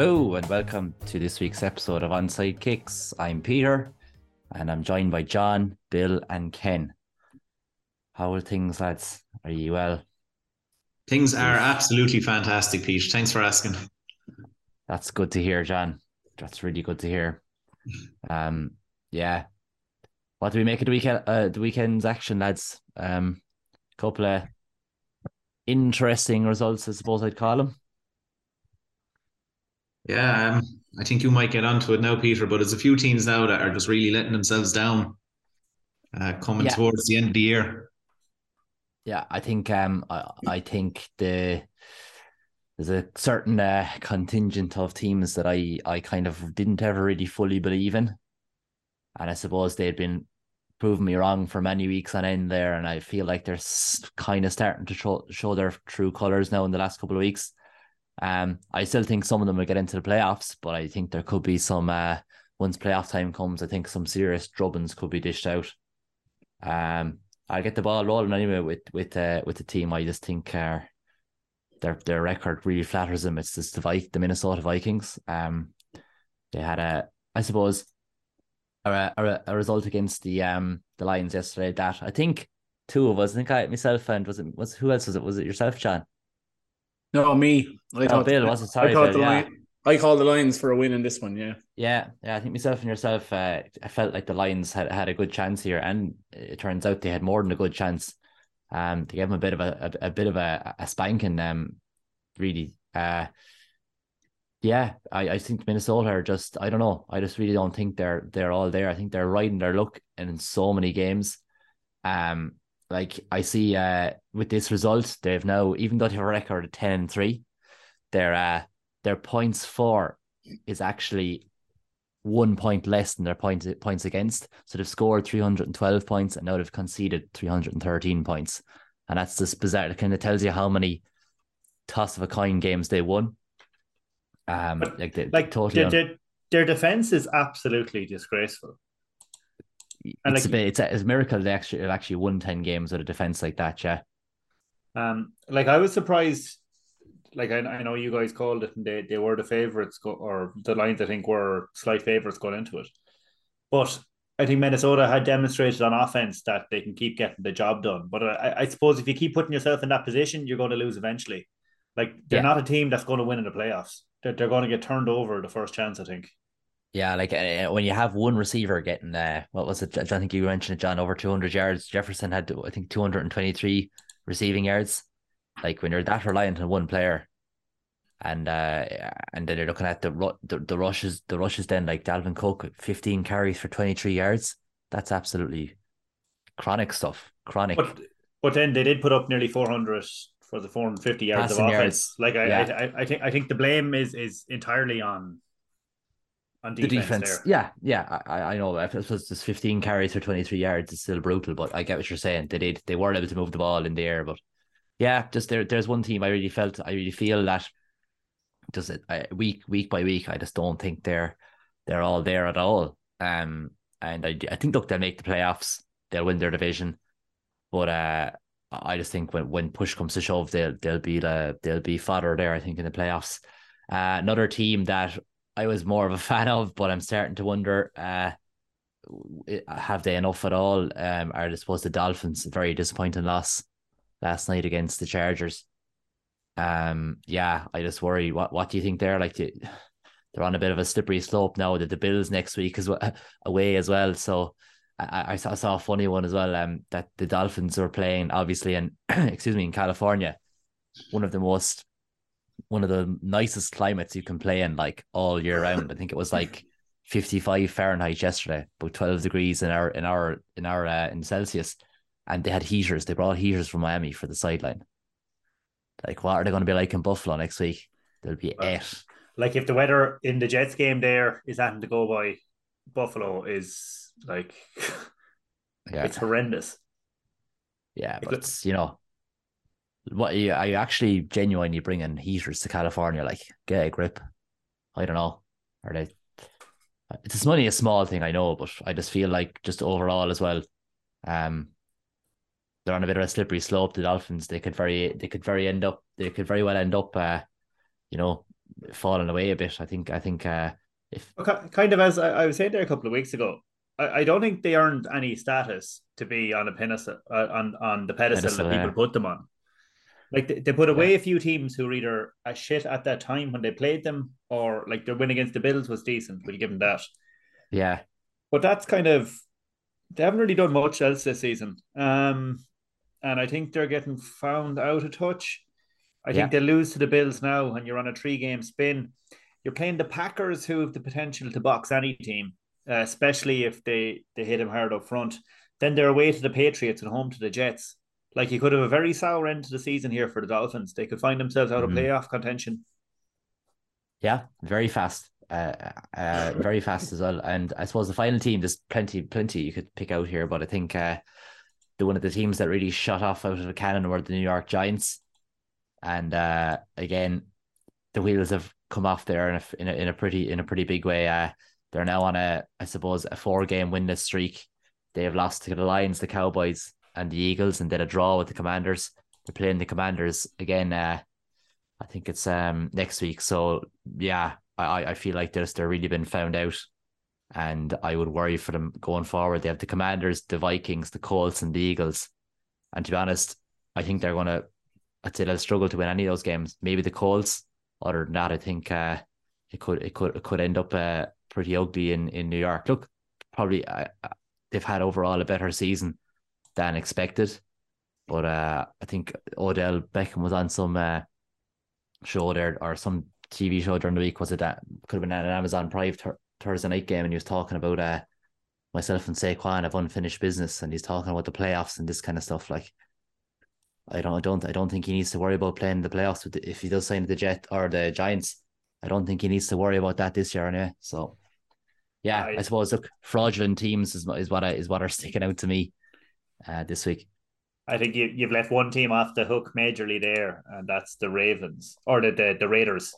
Hello and welcome to this week's episode of Onside Kicks. I'm Peter and I'm joined by John, Bill, and Ken. How are things, lads? Are you well? Things are absolutely fantastic, Pete. Thanks for asking. That's good to hear, John. That's really good to hear. Um, yeah. What do we make of the weekend? Uh, the weekend's action, lads. Um, couple of interesting results, I suppose I'd call them. Yeah, um, I think you might get onto it now, Peter. But there's a few teams now that are just really letting themselves down, uh, coming Yeah. towards the end of the year. Yeah, I think um I, I think the there's a certain uh, contingent of teams that I I kind of didn't ever really fully believe in. And I suppose they'd been proving me wrong for many weeks on end there, and I feel like they're kind of starting to show, show their true colors now in the last couple of weeks. Um, I still think some of them will get into the playoffs, but I think there could be some uh once playoff time comes, I think some serious drubbings could be dished out. Um, I'll get the ball rolling anyway with with uh, with the team. I just think uh, their their record really flatters them. It's just the Vi- the Minnesota Vikings. Um, they had a I suppose a, a, a result against the um the Lions yesterday that I think two of us. I think I myself and was it was who else was it? Was it yourself, John? No, me. I Oh, Bill, was it? Sorry, I thought Bill, the yeah. Lion- I called the Lions for a win in this one. Yeah, Yeah, yeah. I think myself and yourself. Uh, I felt like the Lions had had a good chance here, and it turns out they had more than a good chance. Um, to give them a bit of a a, a bit of a, a spanking. Um, really. Uh, yeah. I, I think Minnesota are just. I don't know. I just really don't think they're they're all there. I think they're riding their luck in so many games. Um, like I see. Uh, with this result, they've now even though they have a record of ten and three, their uh their points for is actually one point less than their points points against. So they've scored 312 points and now they've conceded 313 points. And that's just bizarre. It kind of tells you how many toss of a coin games they won. Um, like they like totally. their, their, their defense is absolutely disgraceful. And it's a like- bit. It's a, it's a miracle they actually have actually won 10 games with a defense like that. Yeah, Um, like I was surprised. Like I, I know you guys called it, and they, they were the favorites, go, or the Lions I think were slight favorites going into it. But I think Minnesota had demonstrated on offense that they can keep getting the job done. But I, I suppose if you keep putting yourself in that position, you're going to lose eventually. Like they're Yeah. not a team that's going to win in the playoffs. They're, they're going to get turned over the first chance. I think. Yeah. Like uh, when you have one receiver getting uh, what was it? I think you mentioned it, John. Over 200 yards. Jefferson had I think 223 receiving yards. Like when you're that reliant on one player, and uh, and then you're looking at the ru- the, the rushes, the rushes. Then like Dalvin Cook, 15 carries for 23 yards. That's absolutely chronic stuff. Chronic. But but then they did put up nearly four hundred for the four hundred fifty yards Passing of yards. offense. Like I, Yeah. I, I, I think I think the blame is is entirely on on the defense. defense, there. yeah, yeah, I, I know. I suppose just 15 carries for 23 yards, it's still brutal, but I get what you're saying. They did, they were able to move the ball in the air, but yeah, just there. There's one team I really felt, I really feel that just uh, week week by week, I just don't think they're they're all there at all. Um, and I, I think look, they'll make the playoffs, they'll win their division, but uh, I just think when when push comes to shove, they'll they'll be the they'll be fodder there. I think in the playoffs. Uh, another team that I was more of a fan of, but I'm starting to wonder, uh, have they enough at all? Um, are they supposed the Dolphins very disappointing loss last night against the Chargers? Um, yeah, I just worry. What what do you think there? Like they- they're on a bit of a slippery slope now. That the Bills next week is wa- away as well. So I, I saw, I saw a funny one as well. Um, that the Dolphins were playing obviously in excuse me in California, one of the most one of the nicest climates you can play in like all year round. I think it was like 55 Fahrenheit yesterday, about 12 degrees in our in our in our uh, in Celsius. And they had heaters. They brought heaters from Miami for the sideline. Like what are they going to be like in Buffalo next week? There'll be Well, eight. Like if the weather in the Jets game there is anything to go by, Buffalo is like Yeah. it's horrendous. Yeah, but it's, you know, what you are you actually genuinely bringing heaters to California? Like, get a grip. I don't know. Are they? It's only a small thing, I know, but I just feel like just overall as well, um, they're on a bit of a slippery slope. The Dolphins, they could very, they could very end up, they could very well end up, uh, you know, falling away a bit. I think I think uh, if kind of as I, I was saying there a couple of weeks ago, I, I don't think they earned any status to be on a pedestal uh, on on the pedestal, Pedestal, that people yeah. put them on. Like they, they put away a few teams who were either a shit at that time when they played them, or like their win against the Bills was decent. We'll give them that. yeah, But that's kind of they haven't really done much else this season. Um, and I think they're getting found out of touch. I think they lose to the Bills now, and you're on a three game spin. You're playing the Packers, who have the potential to box any team, uh, especially if they they hit them hard up front. Then they're away to the Patriots and home to the Jets. Like you could have a very sour end to the season here for the Dolphins. They could find themselves out of playoff contention. yeah, very fast. Uh, uh, very fast as well. And I suppose the final team, there's plenty, plenty you could pick out here, but I think uh, the one of the teams that really shot off out of the cannon were the New York Giants. And uh, again, the wheels have come off there in a, in a in a pretty in a pretty big way. Uh, they're now on a I suppose a four game winless streak. They have lost to the Lions, the Cowboys, and the Eagles, and then a draw with the Commanders. They're playing the Commanders again. Uh, I think it's um next week. So yeah, I I feel like they're really been found out, and I would worry for them going forward. They have the Commanders, the Vikings, the Colts, and the Eagles. And to be honest, I think they're gonna. I'd say they'll struggle to win any of those games. Maybe the Colts. Other than that, I think uh, it could it could it could end up uh, pretty ugly in in New York. Look, probably uh, they've had overall a better season than expected, but uh, I think Odell Beckham was on some uh, show there or some TV show during the week. Was it that could have been an Amazon Prime thur- Thursday night game, and he was talking about uh myself and Saquon have unfinished business, and he's talking about the playoffs and this kind of stuff. Like, I don't, I don't, I don't think he needs to worry about playing the playoffs with the, if he does sign the Jet or the Giants. I don't think he needs to worry about that this year anyway. So, yeah, I, I- suppose look, fraudulent teams is is what I, is what are sticking out to me uh, this week. I think you, you've left one team off the hook majorly there, and that's the Ravens or the, the, the Raiders.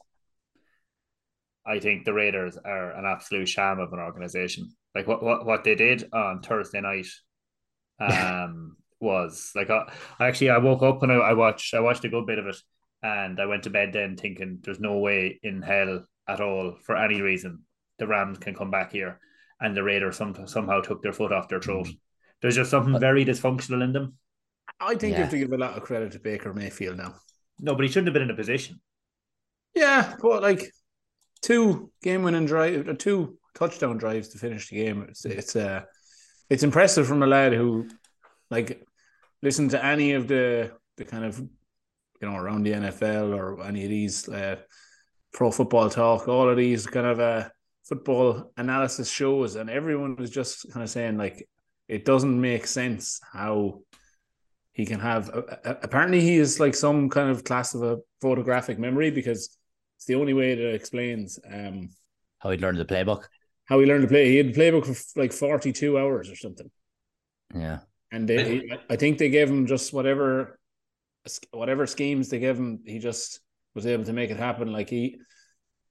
I think the Raiders are an absolute sham of an organization. Like what, what, what they did on Thursday night um, was like I, I actually I woke up and I, I watched I watched a good bit of it and I went to bed then thinking there's no way in hell at all for any reason the Rams can come back here and the Raiders some, somehow took their foot off their throat. There's just something very dysfunctional in them. I think Yeah. you have to give a lot of credit to Baker Mayfield now. No, but he shouldn't have been in a position. Yeah, but like two game winning drive, uh, two touchdown drives to finish the game. It's it's uh it's impressive from a lad who like listen to any of the the kind of you know around the NFL or any of these uh, pro football talk, all of these kind of uh football analysis shows, and everyone was just kind of saying like it doesn't make sense how he can have uh, apparently he is like some kind of class of a photographic memory because it's the only way that it explains um How he learned the playbook. how he learned to play. He had the playbook for like 42 hours or something. Yeah. And they, he- I think they gave him just whatever whatever schemes they gave him, he just was able to make it happen. Like he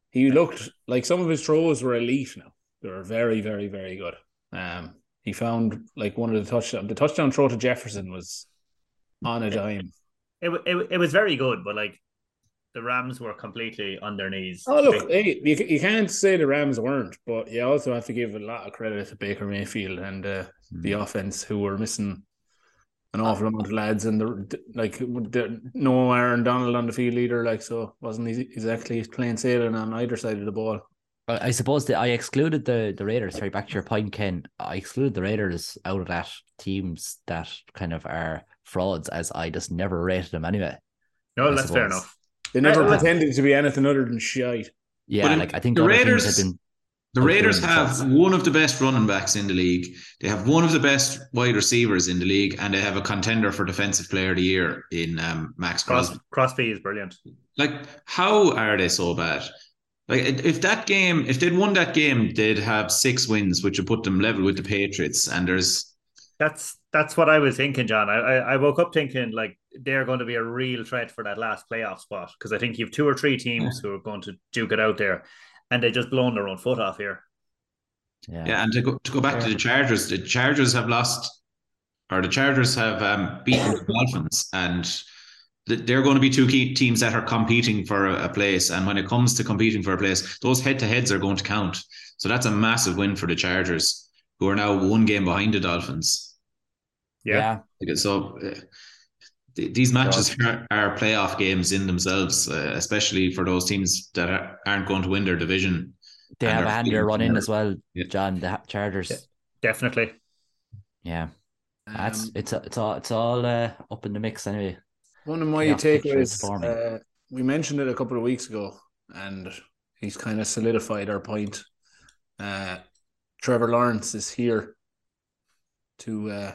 he looked like some of his throws were elite now. They were very, very, very good. Um he found like one of the touchdown the touchdown throw to Jefferson was on a dime. It, it, it was very good, but like the Rams were completely on their knees. Oh look, hey, you, you can't say the Rams weren't, but you also have to give a lot of credit to Baker Mayfield and uh, the offense who were missing an awful amount of lads and the like the, no Aaron Donald on the field either, like so wasn't he exactly plain sailing on either side of the ball. I I suppose that I excluded the the Raiders. Sorry, back to your point, Ken. I excluded the Raiders out of that teams that kind of are frauds, as I just never rated them anyway. no, I that's fair enough. They never I- I- pretended to be anything other than shite. Yeah, But in- like I think the Raiders- have been. The Raiders have one of the best running backs in the league. They have one of the best wide receivers in the league, and they have a contender for Defensive Player of the Year in um, Maxx Crosby. Cross, Crosby is brilliant. Like, how are they so bad? Like, if that game, if they'd won that game, they'd have six wins, which would put them level with the Patriots. And there's, That's that's what I was thinking, John. I, I, I woke up thinking like they're going to be a real threat for that last playoff spot because I think you've two or three teams who are going to duke it out there, and they just blown their own foot off here. Yeah. yeah. And to go to go back to the Chargers, the Chargers have lost, or the Chargers have um, beaten the Dolphins, and th- they're going to be two key teams that are competing for a, a place. And when it comes to competing for a place, those head to heads are going to count. So that's a massive win for the Chargers, who are now one game behind the Dolphins. Yeah. Like, So uh, th- these matches are, are playoff games in themselves, uh, especially for those teams that are, aren't going to win their division. They And have a they're handier feeling run in better. as well, Yeah. John. The Chargers. Yeah. Definitely. Yeah, that's Um, it's it's all it's all uh, up in the mix anyway. One of my is takeaways, uh, we mentioned it a couple of weeks ago, and he's kind of solidified our point. Uh, Trevor Lawrence is here to. Uh,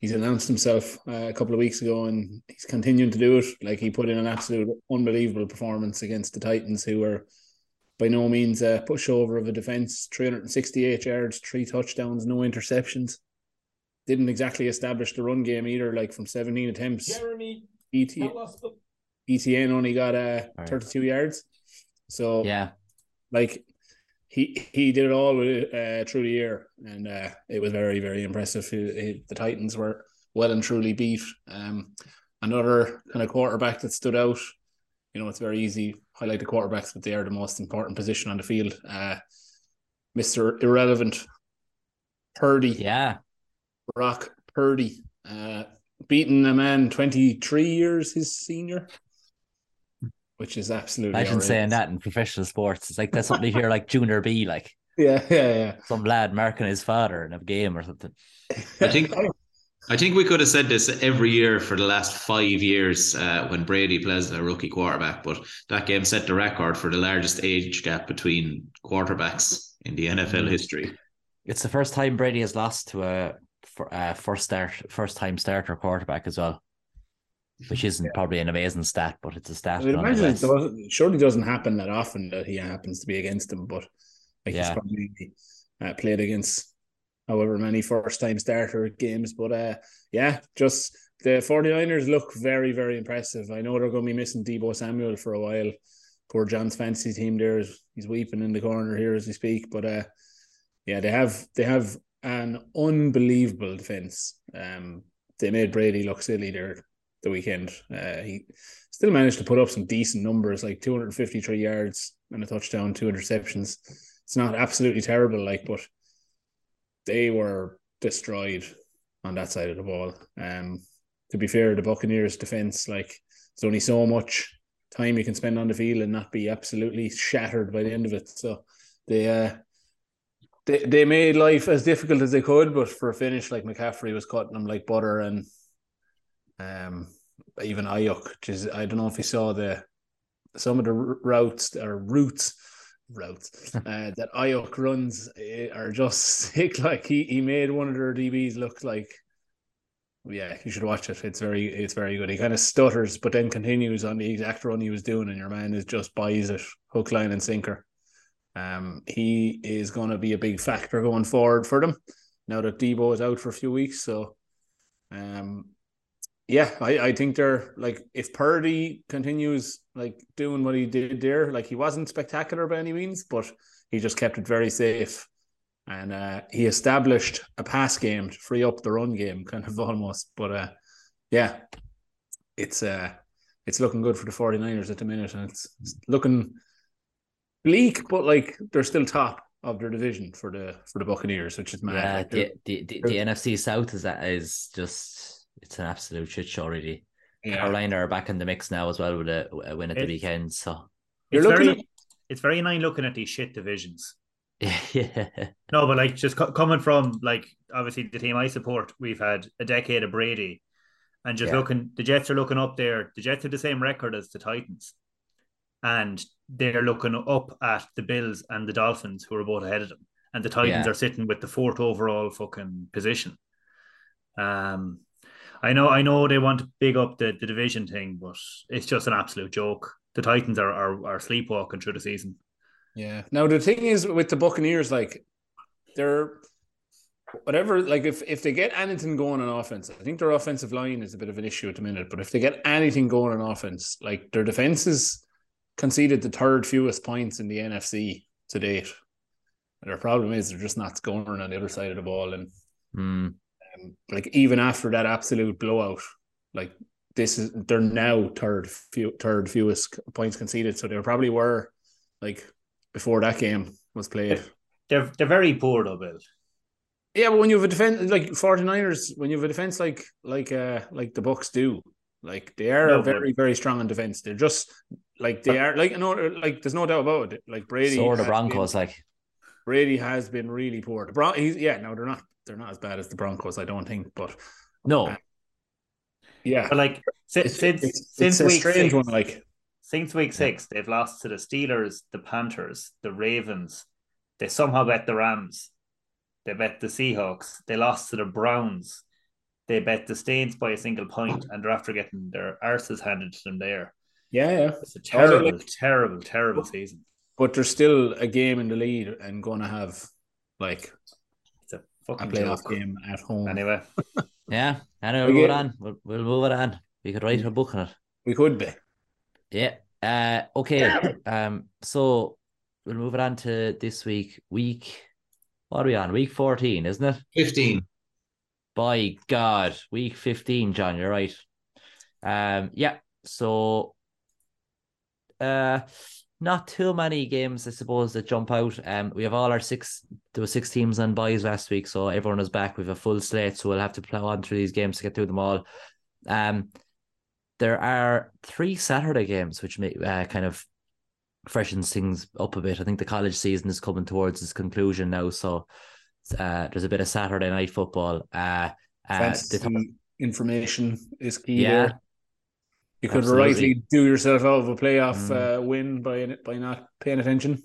he's announced himself uh, a couple of weeks ago, and he's continuing to do it. Like he put in an absolute unbelievable performance against the Titans, who were by no means a pushover of a defense. Three hundred and sixty-eight yards, three touchdowns, no interceptions. Didn't exactly establish the run game either. Like from seventeen attempts, Jeremy, ET, tell us the Etienne only got uh, Right. 32 yards. So Yeah, like he he did it all with, uh, through the year, and uh, it was very very impressive. He- he- the Titans were well and truly beat. Um, another kind of quarterback that stood out. You know, it's very easy highlight the quarterbacks, but they are the most important position on the field. Uh, Mister Irrelevant, Purdy, yeah. Brock Purdy, uh, beating a man twenty three years his senior, which is absolutely Imagine saying outrageous. that in professional sports. It's like that's something you hear like Junior B, like Yeah, yeah, yeah. some lad marking his father in a game or something. I think I think we could have said this every year for the last five years uh, when Brady plays a rookie quarterback, but that game set the record for the largest age gap between quarterbacks in the NFL Mm. history. It's the first time Brady has lost to a for, uh, first start, first time starter quarterback as well, which isn't probably an amazing stat, but it's a stat. would imagine it doesn't, surely doesn't happen that often that he happens to be against him, but like he's Yeah. probably uh, played against however many first time starter games. But uh, yeah, just the 49ers look very, very impressive. I know they're going to be missing Deebo Samuel for a while. Poor John's fantasy team there is he's weeping in the corner here as we speak. But uh, yeah, they have they have an unbelievable defense. Um, they made Brady look silly there the weekend. Uh, he still managed to put up some decent numbers, like 253 yards and a touchdown, two interceptions. It's not absolutely terrible, like, but they were destroyed on that side of the ball. Um, to be fair, the Buccaneers defense, like, there's only so much time you can spend on the field and not be absolutely shattered by the end of it. So they uh they, they made life as difficult as they could, but for a finish, like McCaffrey was cutting them like butter, and um, even Aiyuk, which is I don't know if you saw the some of the routes or routes routes uh, that Aiyuk runs eh, are just sick. Like he he made one of their DBs look like. Yeah, you should watch it. It's very, it's very good. He kind of stutters, but then continues on the exact run he was doing, and your man is just buys it hook, line, and sinker. Um, he is going to be a big factor going forward for them now that Deebo is out for a few weeks. So, um, yeah, I, I think they're like if Purdy continues like doing what he did there, like he wasn't spectacular by any means, but he just kept it very safe. And uh, he established a pass game to free up the run game, kind of almost. But uh, yeah, it's uh, it's looking good for the 49ers at the minute, and it's, it's looking bleak, but like they're still top of their division for the for the Buccaneers, which is mad. Yeah, Like, the, the, the, the NFC South is that is just it's an absolute shit show really. yeah. Carolina are back in the mix now as well with a, a win at the weekend. So You're It's looking very, at- it's very annoying looking at these shit divisions. yeah, No, but like just co- coming from like obviously the team I support, we've had a decade of Brady, and just Yeah. looking, the Jets are looking up there. The Jets have the same record as the Titans, and they're looking up at the Bills and the Dolphins, who are both ahead of them, and the Titans Yeah. are sitting with the fourth overall fucking position. Um, I know, I know they want to big up the, the division thing, but it's just an absolute joke. The Titans are are, are sleepwalking through the season. Yeah. Now the thing is with the Buccaneers, like they're whatever, like if if they get anything going on offense, I think their offensive line is a bit of an issue at the minute. But if they get anything going on offense, like their defenses conceded the third fewest points in the NFC to date. And their problem is they're just not scoring on the other side of the ball. And Hmm. um, like even after that absolute blowout, like this is they're now third few third fewest points conceded. So they probably were like before that game was played. They're they're very poor though, Bill. Yeah, but when you have a defense like 49ers, when you have a defense like like uh like the Bucks do, like they are No, very very strong in defense. They're just like they are like no like there's no doubt about it. Like Brady, So are the Broncos, been- like Brady has been really poor. The Bron- he's yeah, no, they're not they're not as bad as the Broncos, I don't think, but no, Uh, yeah, But like since it's, since it's, since it's a week six, one. Like since week six, they've lost to the Steelers, the Panthers, the Ravens. They somehow bet the Rams. They bet the Seahawks. They lost to the Browns. They bet the Saints by a single point, and they're after getting their arses handed to them there. Yeah, yeah, It's a terrible, like- terrible, terrible season. but they're still a game in the lead and going to have like It's a a fucking playoff joke. game at home. Anyway, yeah. Anyway, we'll move it on. We'll, we'll move it on. We could write a book on it. We could be. Yeah. Uh. Okay. Um. So we'll move it on to this week. Week. What are we on? Week fourteen, isn't it? 15. By God, week 15, John, you're right. Um, yeah, so uh not too many games, I suppose, that jump out. Um, we have all our six there were six teams on buys last week, so everyone is back. We have a full slate, so we'll have to plow on through these games to get through them all. Um there are three Saturday games which may, uh, kind of freshens things up a bit. I think the college season is coming towards its conclusion now, so uh, there's a bit of Saturday night football. Uh, uh, the th- information is key Yeah. there. You could Absolutely. rightly do yourself out of a playoff Mm. uh, win by by not paying attention.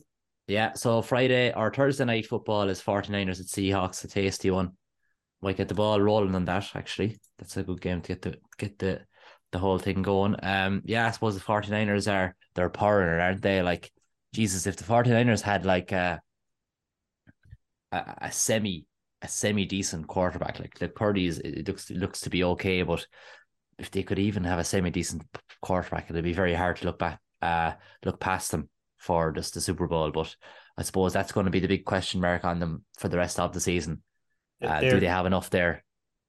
yeah, so Friday or Thursday night football is 49ers at Seahawks, a tasty one. Might get the ball rolling on that, actually. That's a good game to get the get the the whole thing going. Um, yeah, I suppose the 49ers are they're powering, aren't they? Like, Jesus, if the 49ers had like a a, a semi a semi decent quarterback, like the Purdy is it looks it looks to be okay, but if they could even have a semi decent quarterback, it'd be very hard to look back uh look past them for just the Super Bowl. But I suppose that's going to be the big question mark on them for the rest of the season. Uh, do they're, have enough there?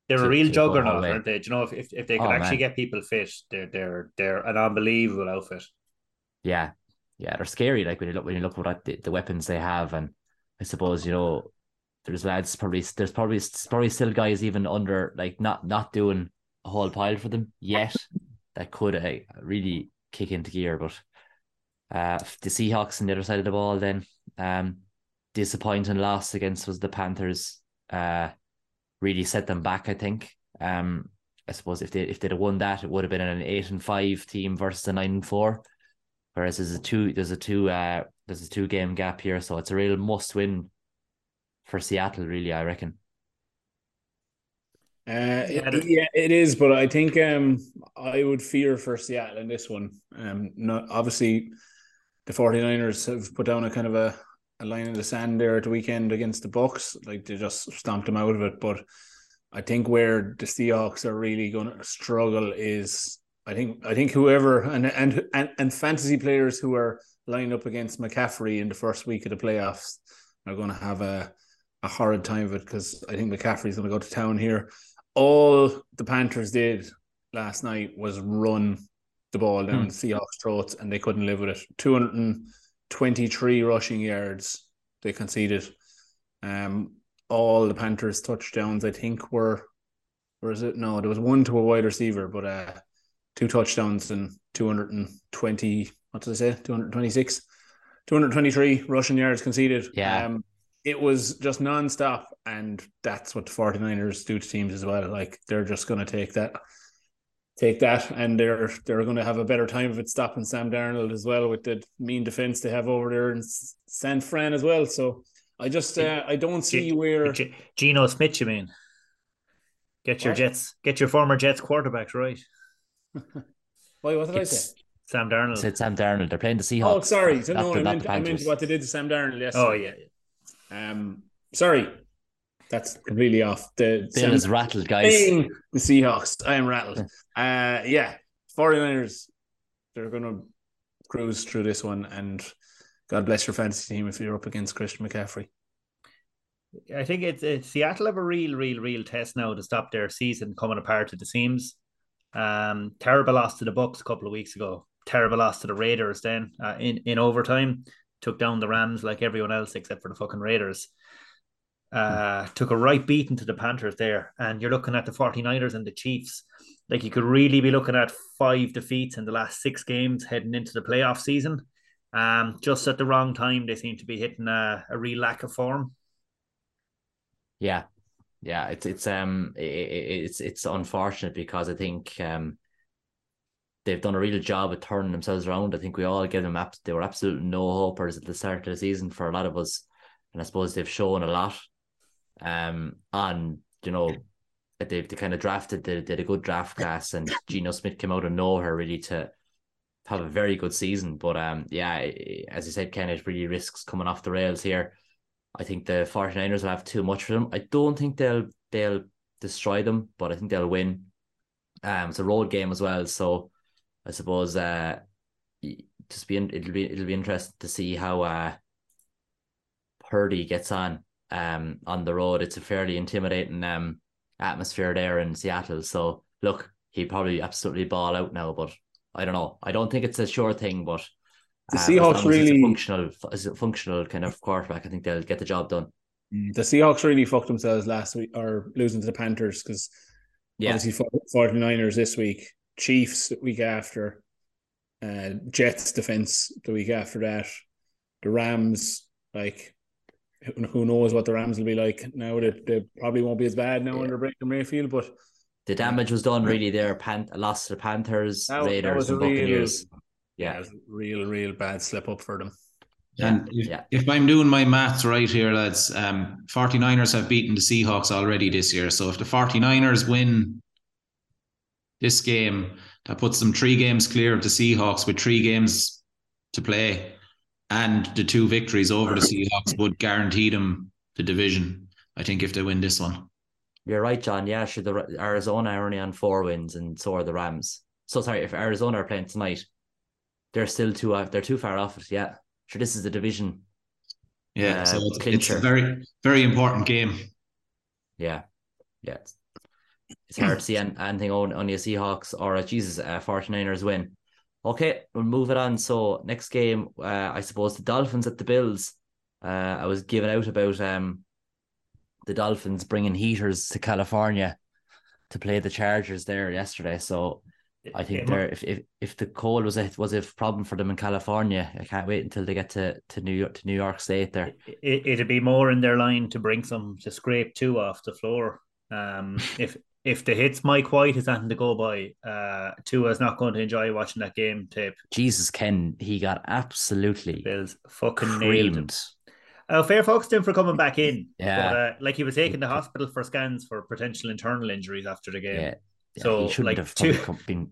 they're to- a real to go all the juggernaut, aren't they? Do you know if, if, if they could Oh, actually man. get people fit, they're they're they're an unbelievable outfit. Yeah, yeah, they're scary. Like when you look when you look at what the, the weapons they have, and I suppose you know there's lads probably there's probably probably still guys even under like not not doing a whole pile for them yet that could uh, really kick into gear. But uh, the Seahawks on the other side of the ball, then um, disappointing loss against was the Panthers. Uh, really set them back. I think. Um, I suppose if they if they'd have won that, it would have been an eight and five team versus a nine and four. Whereas there's a two there's a two uh there's a two game gap here, so it's a real must win for Seattle, really, I reckon. Uh, Yeah, it- yeah, it is, but I think um, I would fear for Seattle in this one. Um, not obviously, the 49ers have put down a kind of a, a line in the sand there at the weekend against the Bucks. Like they just stomped them out of it. But I think where the Seahawks are really going to struggle is I think I think whoever and and and and fantasy players who are lined up against McCaffrey in the first week of the playoffs are going to have a a horrid time of it because I think McCaffrey's going to go to town here. All the Panthers did last night was run the ball down Hmm. the Seahawks' throats, and they couldn't live with it. Two hundred and twenty-three rushing yards they conceded. Um, all the Panthers touchdowns, I think, were, or is it? No, there was one to a wide receiver, but uh, two touchdowns and two hundred and twenty. What did I say? Two hundred twenty-six. 223 rushing yards conceded. Yeah. Um, it was just non-stop and that's what the 49ers do to teams as well like they're just going to take that take that and they're they're going to have a better time of it stopping Sam Darnold as well with the mean defense they have over there in San Fran as well so I just uh, I don't see where G- Geno Smith, you mean? Get your What? Jets, get your former Jets quarterbacks right. why what did I It's- say Sam I Darnold. said Sam Darnold. They're playing the Seahawks. oh sorry so no I not meant, I meant what they did to Sam Darnold yes Oh yeah, um sorry that's completely off the Bill is rattled, guys. The Seahawks. I am rattled. uh yeah. 49ers, they're gonna cruise through this one and God bless your fantasy team if you're up against Christian McCaffrey. I think it's, it's Seattle have a real, real, real test now to stop their season coming apart at the seams. Um, terrible loss to the Bucks a couple of weeks ago. Terrible loss to the Raiders then uh, in in overtime. Took down the Rams like everyone else except for the fucking Raiders. Uh, took a right beating to the Panthers there, and you're looking at the 49ers and the Chiefs. Like you could really be looking at five defeats in the last six games heading into the playoff season. Um, just at the wrong time, they seem to be hitting a, a real lack of form. Yeah, yeah, it's it's um it, it's it's unfortunate because I think um they've done a real job of turning themselves around. I think we all give them abs- they were absolute no hopers at the start of the season for a lot of us, and I suppose they've shown a lot. Um, and you know, they they kind of drafted they did a good draft class, and Geno Smith came out of nowhere really to have a very good season. But um, yeah, as you said, Ken, it really risks coming off the rails here. I think the 49ers will have too much for them. I don't think they'll they'll destroy them, but I think they'll win. Um, it's a road game as well, so I suppose uh, just be it'll be it'll be interesting to see how uh Purdy gets on um on the road. It's a fairly intimidating um atmosphere there in Seattle. So look, he probably absolutely ball out now, but I don't know. I don't think it's a sure thing, but the um, Seahawks really functional as a functional kind of quarterback. I think they'll get the job done. Mm, the Seahawks really fucked themselves last week or losing to the Panthers because yeah. obviously 49ers this week, Chiefs the week after, uh, Jets defense the week after that, the Rams like who knows what the Rams will be like now that they, they probably won't be as bad now yeah. under Baker Mayfield, but the damage was done really there. Pan- lost to the Panthers, that, Raiders, that and Buccaneers. Real, yeah, yeah real, real bad slip up for them. And if, yeah. if I'm doing my maths right here, lads, um, 49ers have beaten the Seahawks already this year. So if the 49ers win this game, that puts them three games clear of the Seahawks with three games to play. And the two victories over the Seahawks would guarantee them the division, I think, if they win this one. You're right, John. Yeah, sure. The Arizona are only on four wins, and so are the Rams. So sorry, if Arizona are playing tonight, they're still too they're too far off it. Yeah, sure. This is the division. Yeah, uh, so it's, it's, a very very important game. Yeah, yeah. It's, it's hard to see anything on on the Seahawks or a Jesus uh, 49ers win. Okay, we'll move it on. So next game, uh, I suppose the Dolphins at the Bills. Uh, I was given out about um the Dolphins bringing heaters to California to play the Chargers there yesterday. So I think they're if, if if the cold was a was a problem for them in California, I can't wait until they get to, to New York to New York State there. It, it'd be more in their line to bring some to scrape two off the floor. Um, if if the hits Mike White is nothing to go by, uh, Tua is not going to enjoy watching that game tape. Jesus, Ken, he got absolutely Bills fucking creamed. nailed. Uh, fair folks to him for coming back in. Yeah, but, uh, like he was taken to hospital for scans for potential internal injuries after the game. Yeah, yeah, so he shouldn't like, have two, come, been.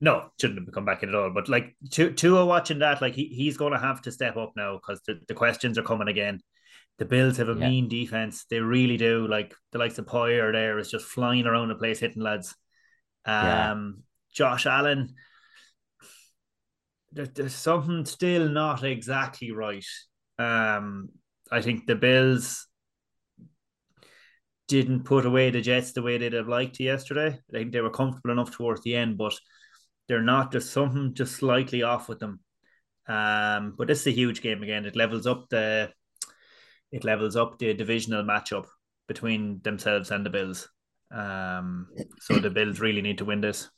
No, shouldn't have come back in at all. But like two, Tua watching that, like he, he's going to have to step up now because the, the questions are coming again. The Bills have a yeah. mean defense. They really do. Like the likes of Poyer there is just flying around the place hitting lads. Um, yeah. Josh Allen. There, there's something still not exactly right. Um, I think the Bills didn't put away the Jets the way they'd have liked yesterday. I think they were comfortable enough towards the end, but they're not. There's something just slightly off with them. Um, but this is a huge game again. It levels up the it levels up the divisional matchup between themselves and the Bills. Um, so the Bills really need to win this.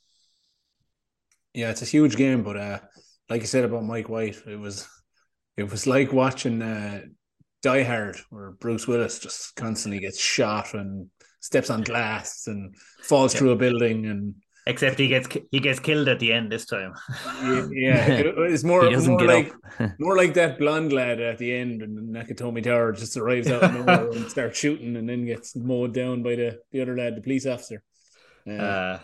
Yeah, it's a huge game, but uh, like you said about Mike White, it was it was like watching uh, Die Hard, where Bruce Willis just constantly gets shot and steps on glass and falls yeah. through a building and except he gets he gets killed at the end this time. yeah, it's more, more like more like that blonde lad at the end, and Nakatomi Tower just arrives out and starts shooting, and then gets mowed down by the the other lad, the police officer. Uh, uh,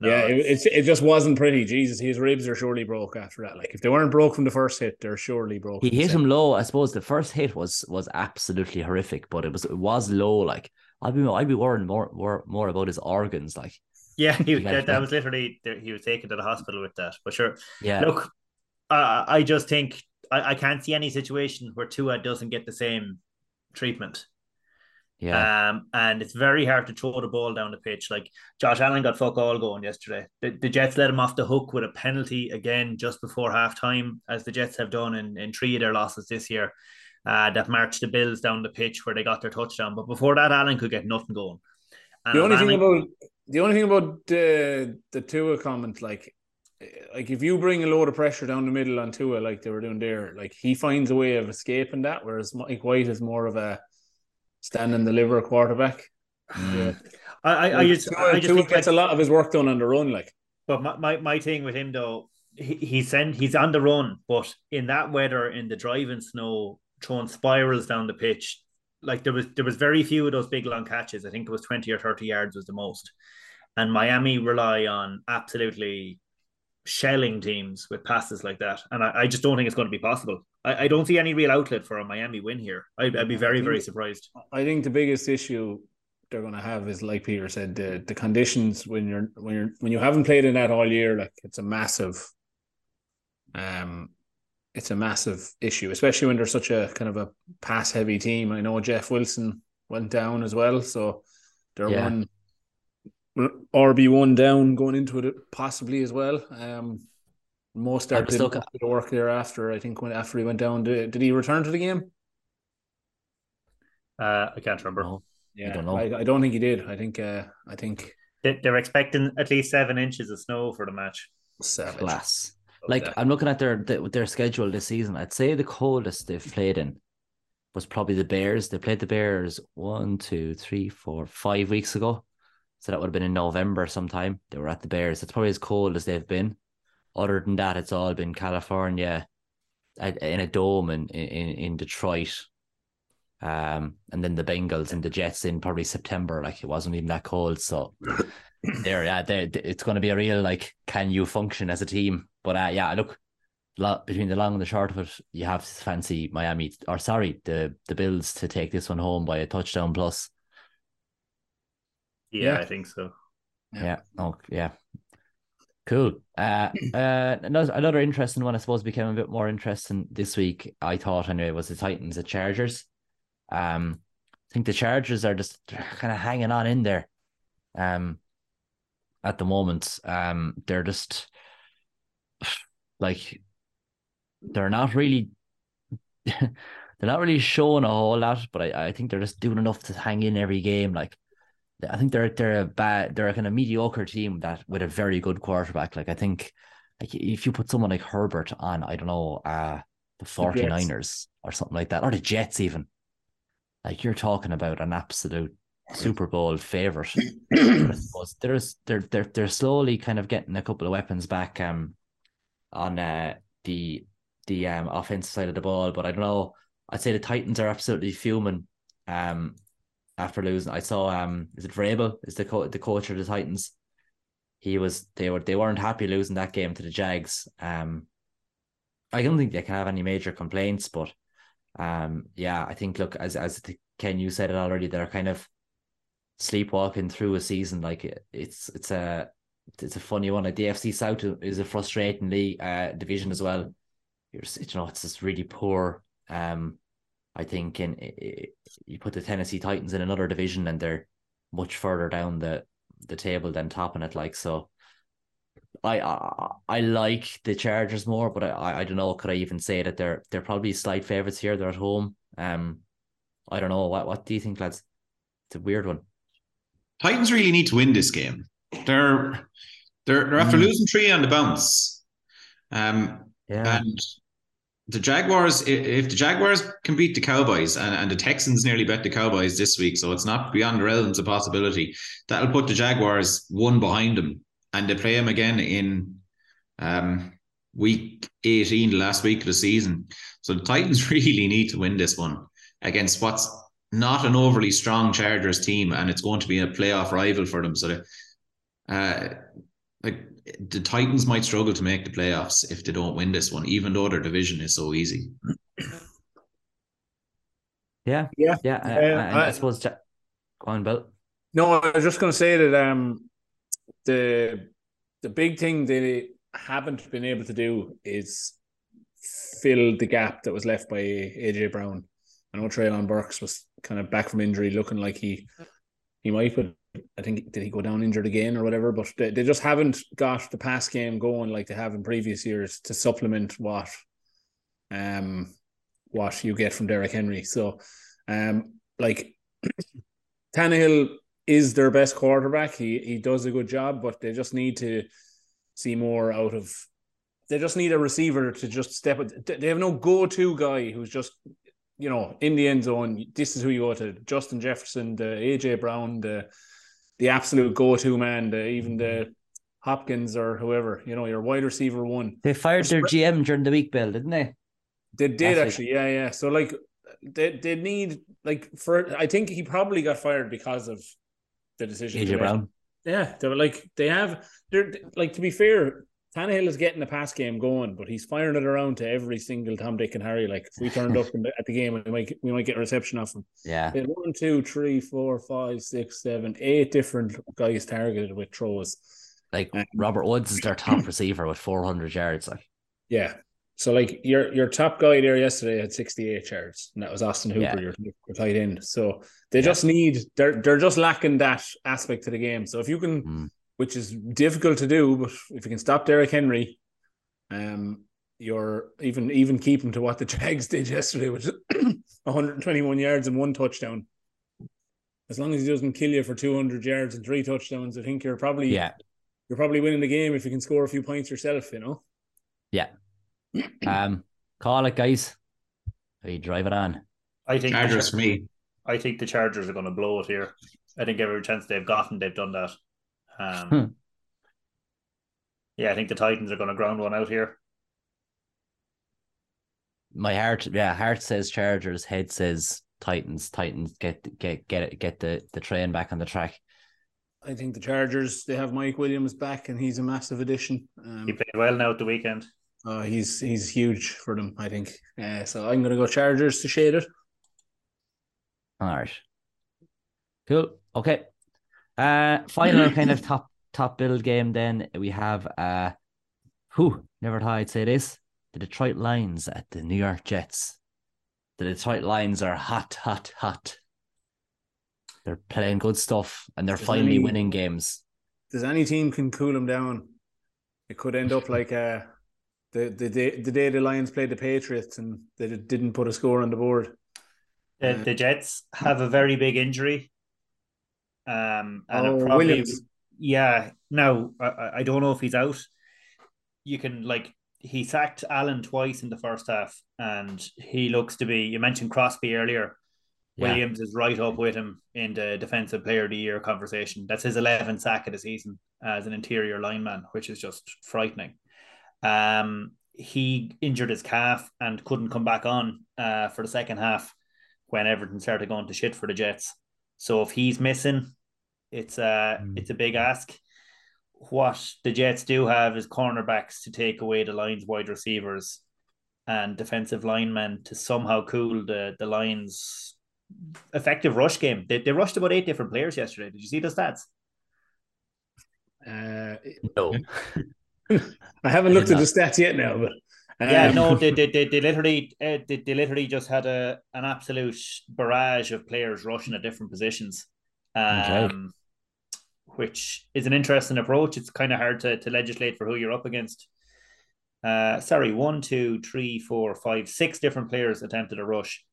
no, yeah, it, it, it just wasn't pretty. Jesus, his ribs are surely broke after that. Like if they weren't broke from the first hit, they're surely broke. He hit him low. I suppose the first hit was was absolutely horrific, but it was it was low. Like I'd be I'd be worrying more more more about his organs. Like yeah, he, that, that was literally he was taken to the hospital with that. But sure, yeah. Look, I I just think I, I can't see any situation where Tua doesn't get the same treatment. Yeah. Um, and it's very hard to throw the ball down the pitch. Like Josh Allen got fuck all going yesterday. The, the Jets let him off the hook with a penalty again just before halftime, as the Jets have done in, in three of their losses this year. Uh, that marched the Bills down the pitch where they got their touchdown. But before that, Allen could get nothing going. And The only thing about the only thing about the the Tua comment, like like if you bring a load of pressure down the middle on Tua, like they were doing there, like he finds a way of escaping that, whereas Mike White is more of a stand and deliver quarterback. Mm. I, I, I just, Tua, I just Tua gets like, a lot of his work done on the run, like But my, my, my thing with him though, he, he's sent he's on the run, but in that weather, in the driving snow, throwing spirals down the pitch, like there was there was very few of those big long catches. I think it was twenty or thirty yards was the most. And Miami rely on absolutely shelling teams with passes like that, and I, I just don't think it's going to be possible. I, I don't see any real outlet for a Miami win here. I, I'd be very very surprised. I think the biggest issue they're going to have is, like Peter said, the the conditions when you're when you're when you haven't played in that all year. Like it's a massive, um, it's a massive issue, especially when they're such a kind of a pass heavy team. I know Jeff Wilson went down as well, so they're Yeah. one RB one down going into it possibly as well. Um, most I start was did looking- the work there after. I think when after he went down, did, did he return to the game? Uh, I can't remember. No. Yeah, don't know. I, I don't think he did. I think uh, I think They, they're expecting at least seven inches of snow for the match. savage. Class. Like I'm looking at their their their schedule this season. I'd say the coldest they've played in was probably the Bears. They played the Bears one, two, three, four, five weeks ago. So that would have been in November sometime. They were at the Bears. It's probably as cold as they've been. Other than that, it's all been California, in a dome in in, in Detroit. Um, and then the Bengals and the Jets in probably September. Like it wasn't even that cold. So there, yeah, there, it's going to be a real like, can you function as a team? But uh, yeah, look, lot between the long and the short of it, you have to fancy Miami or sorry, the the Bills to take this one home by a touchdown plus. Yeah, Yeah. I think so. Yeah. Yeah. Oh, yeah. Cool. Uh, uh, another another interesting one, I suppose, became a bit more interesting this week. I thought anyway was the Titans, the Chargers. Um, I think the Chargers are just kind of hanging on in there. Um, at the moment, um, they're just like they're not really they're not really showing a whole lot, but I, I think they're just doing enough to hang in every game. Like I think they're they're a bad they're a kind of mediocre team that with a very good quarterback. Like I think like if you put someone like Herbert on, I don't know, uh the 49ers or something like that, or the Jets even. Like you're talking about an absolute Super Bowl favorite. There's they're they're they're slowly kind of getting a couple of weapons back um on uh the the um offensive side of the ball, but I don't know. I'd say the Titans are absolutely fuming um after losing. I saw um is it Vrabel is the co- the coach of the Titans. He was they were they weren't happy losing that game to the Jags. Um I don't think they can have any major complaints, but um yeah, I think look as as Ken you said it already, they're kind of sleepwalking through a season like it, it's it's a it's a funny one. The FC South is a frustratingly uh division as well. You're you know it's just really poor. Um, I think in you put the Tennessee Titans in another division and they're much further down the the table than topping it. Like so, I I, I like the Chargers more, but I, I I don't know. Could I even say that they're they're probably slight favorites here? They're at home. Um, I don't know. What what do you think, lads? It's a weird one. Titans really need to win this game. They're they're they're after Mm. losing three on the bounce. Um, Yeah, and the Jaguars, if the Jaguars can beat the Cowboys, and, and the Texans nearly bet the Cowboys this week, so it's not beyond the realms of possibility. That'll put the Jaguars one behind them, and they play them again in um, week 18, the last week of the season. So the Titans really need to win this one against what's not an overly strong Chargers team, and it's going to be a playoff rival for them. So, the, uh, like the Titans might struggle to make the playoffs if they don't win this one, even though their division is so easy. yeah, Yeah. yeah. I, Uh, I, I I- suppose. Ja- Go on, Bill. No, I was just going to say that um, the the big thing they haven't been able to do is fill the gap that was left by AJ Brown. I know Treylon Burks was kind of back from injury, looking like he he might, but I think did he go down injured again or whatever? But they, they just haven't got the pass game going like they have in previous years to supplement what um what you get from Derrick Henry. So um like Tannehill is their best quarterback. He he does a good job, but they just need to see more out of. They just need a receiver to just step. They have no go-to guy who's just you know in the end zone. This is who you go to: Justin Jefferson, the AJ Brown, the the absolute go-to man, the even the Hopkins or whoever. You know, your wide receiver one. They fired their GM during the week, Bill, didn't they? They did actually, yeah, yeah. So like they they need like for I think he probably got fired because of the decision. AJ Brown. Yeah, they were like they have. They're like to be fair. Tannehill is getting the pass game going, but he's firing it around to every single Tom, Dick, and Harry. Like if we turned up the, at the game, we might we might get a reception off him. Yeah. One, two, three, four, five, six, seven, eight different guys targeted with throws. Like um, Robert Woods is their top receiver with 400 yards. Like, yeah, so like your your top guy there yesterday had 68 yards, and that was Austin Hooper, yeah. your, your tight end. So they yeah. just need they're they're just lacking that aspect to the game. So if you can, mm. Which is difficult to do, but if you can stop Derrick Henry, um, you're even even keep him to what the Jags did yesterday, which is 121 yards and one touchdown. As long as he doesn't kill you for 200 yards and three touchdowns, I think you're probably yeah you're probably winning the game if you can score a few points yourself. You know. Yeah, um, call it, guys. We drive it on. I think Chargers for me. I think the Chargers are going to blow it here. I think every chance they've gotten, they've done that. Um, hmm. Yeah, I think the Titans are going to ground one out here. My heart, yeah, heart says Chargers, head says Titans. Titans get get get it, get the the train back on the track. I think the Chargers they have Mike Williams back, and he's a massive addition. Um, he played well now at the weekend. Uh, he's he's huge for them, I think. Uh, so I'm going to go Chargers to shade it. All right. Cool. Okay. Uh, final kind of top top build game. Then we have uh, who never thought I'd say this: the Detroit Lions at the New York Jets. The Detroit Lions are hot, hot, hot. They're playing good stuff, and they're does finally any, winning games. Does any team can cool them down? It could end up like a the the day the day the Lions played the Patriots and they didn't put a score on the board. The, uh, the Jets have a very big injury. Um, and oh, probably, Williams. yeah. Now I, I don't know if he's out. You can like he sacked Allen twice in the first half, and he looks to be. You mentioned Crosby earlier. Yeah. Williams is right up with him in the defensive player of the year conversation. That's his 11th sack of the season as an interior lineman, which is just frightening. Um, he injured his calf and couldn't come back on uh, for the second half when everything started going to shit for the Jets. So if he's missing, it's a mm. it's a big ask. What the Jets do have is cornerbacks to take away the Lions wide receivers and defensive linemen to somehow cool the the Lions effective rush game. They, they rushed about eight different players yesterday. Did you see the stats? Uh, no. I haven't looked at the stats yet now, but um... yeah, no, they, they, they, they literally uh, they, they literally just had a an absolute barrage of players rushing at different positions, um, okay. which is an interesting approach. It's kind of hard to, to legislate for who you're up against. Uh, sorry, one, two, three, four, five, six different players attempted a rush,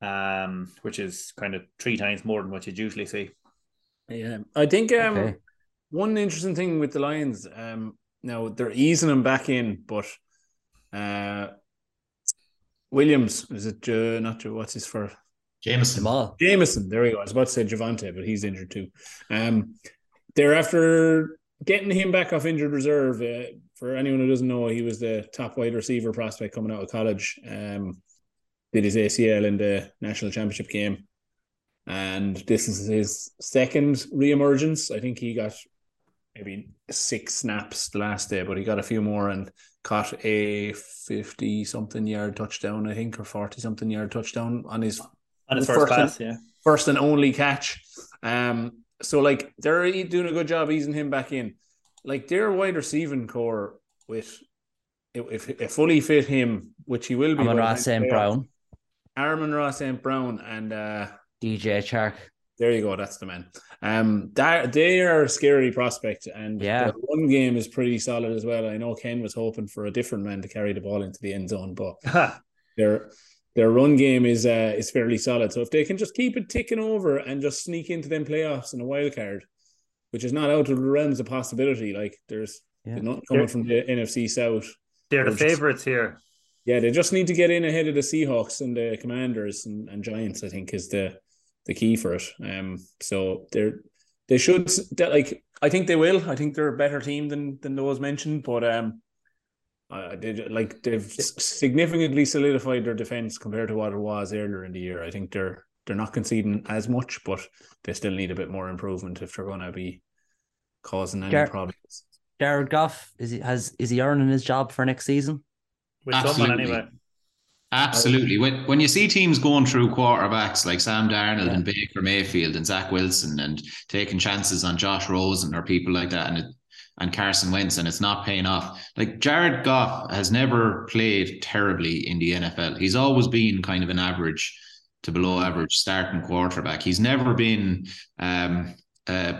um, which is kind of three times more than what you'd usually see. Yeah, I think um, okay. one interesting thing with the Lions, um, now they're easing them back in, but uh, Williams is it uh, not Joe? What's his for? Jameson. Jamal. Jameson. There we go. I was about to say Javonte, but he's injured too. Um, they're after getting him back off injured reserve. Uh, for anyone who doesn't know, he was the top wide receiver prospect coming out of college. Um, did his ACL in the national championship game, and this is his second re-emergence. I think he got maybe six snaps the last day, but he got a few more and caught a 50 something yard touchdown, I think, or 40 something yard touchdown on his, on his first, first pass, and, yeah. First and only catch. Um, so like they're doing a good job easing him back in. Like their wide receiving core with if, if fully fit him, which he will be. Amon-Ra St. Brown. Amon-Ra St. Brown and uh, DJ Chark. There you go. That's the man. Um, that they are a scary prospect, and Yeah. their one game is pretty solid as well. I know Ken was hoping for a different man to carry the ball into the end zone, but their their run game is uh, is fairly solid. So if they can just keep it ticking over and just sneak into them playoffs in a wild card, which is not out of the realms of possibility, like there's, Yeah. there's nothing coming They're- from the NFC South. They're the They're just- favorites here. Yeah, they just need to get in ahead of the Seahawks and the Commanders and, and Giants. I think is the the key for it. Um, so they're they should that like I think they will. I think they're a better team than than those mentioned, but um, uh, they like they've significantly solidified their defense compared to what it was earlier in the year. I think they're they're not conceding as much, but they still need a bit more improvement if they're going to be causing any Gar- problems. Jared Goff is he has is he earning his job for next season? With someone anyway. Absolutely. When when you see teams going through quarterbacks like Sam Darnold and Baker Mayfield and Zach Wilson and taking chances on Josh Rosen or people like that and it, and Carson Wentz and it's not paying off. Like Jared Goff has never played terribly in the NFL. He's always been kind of an average to below average starting quarterback. He's never been um uh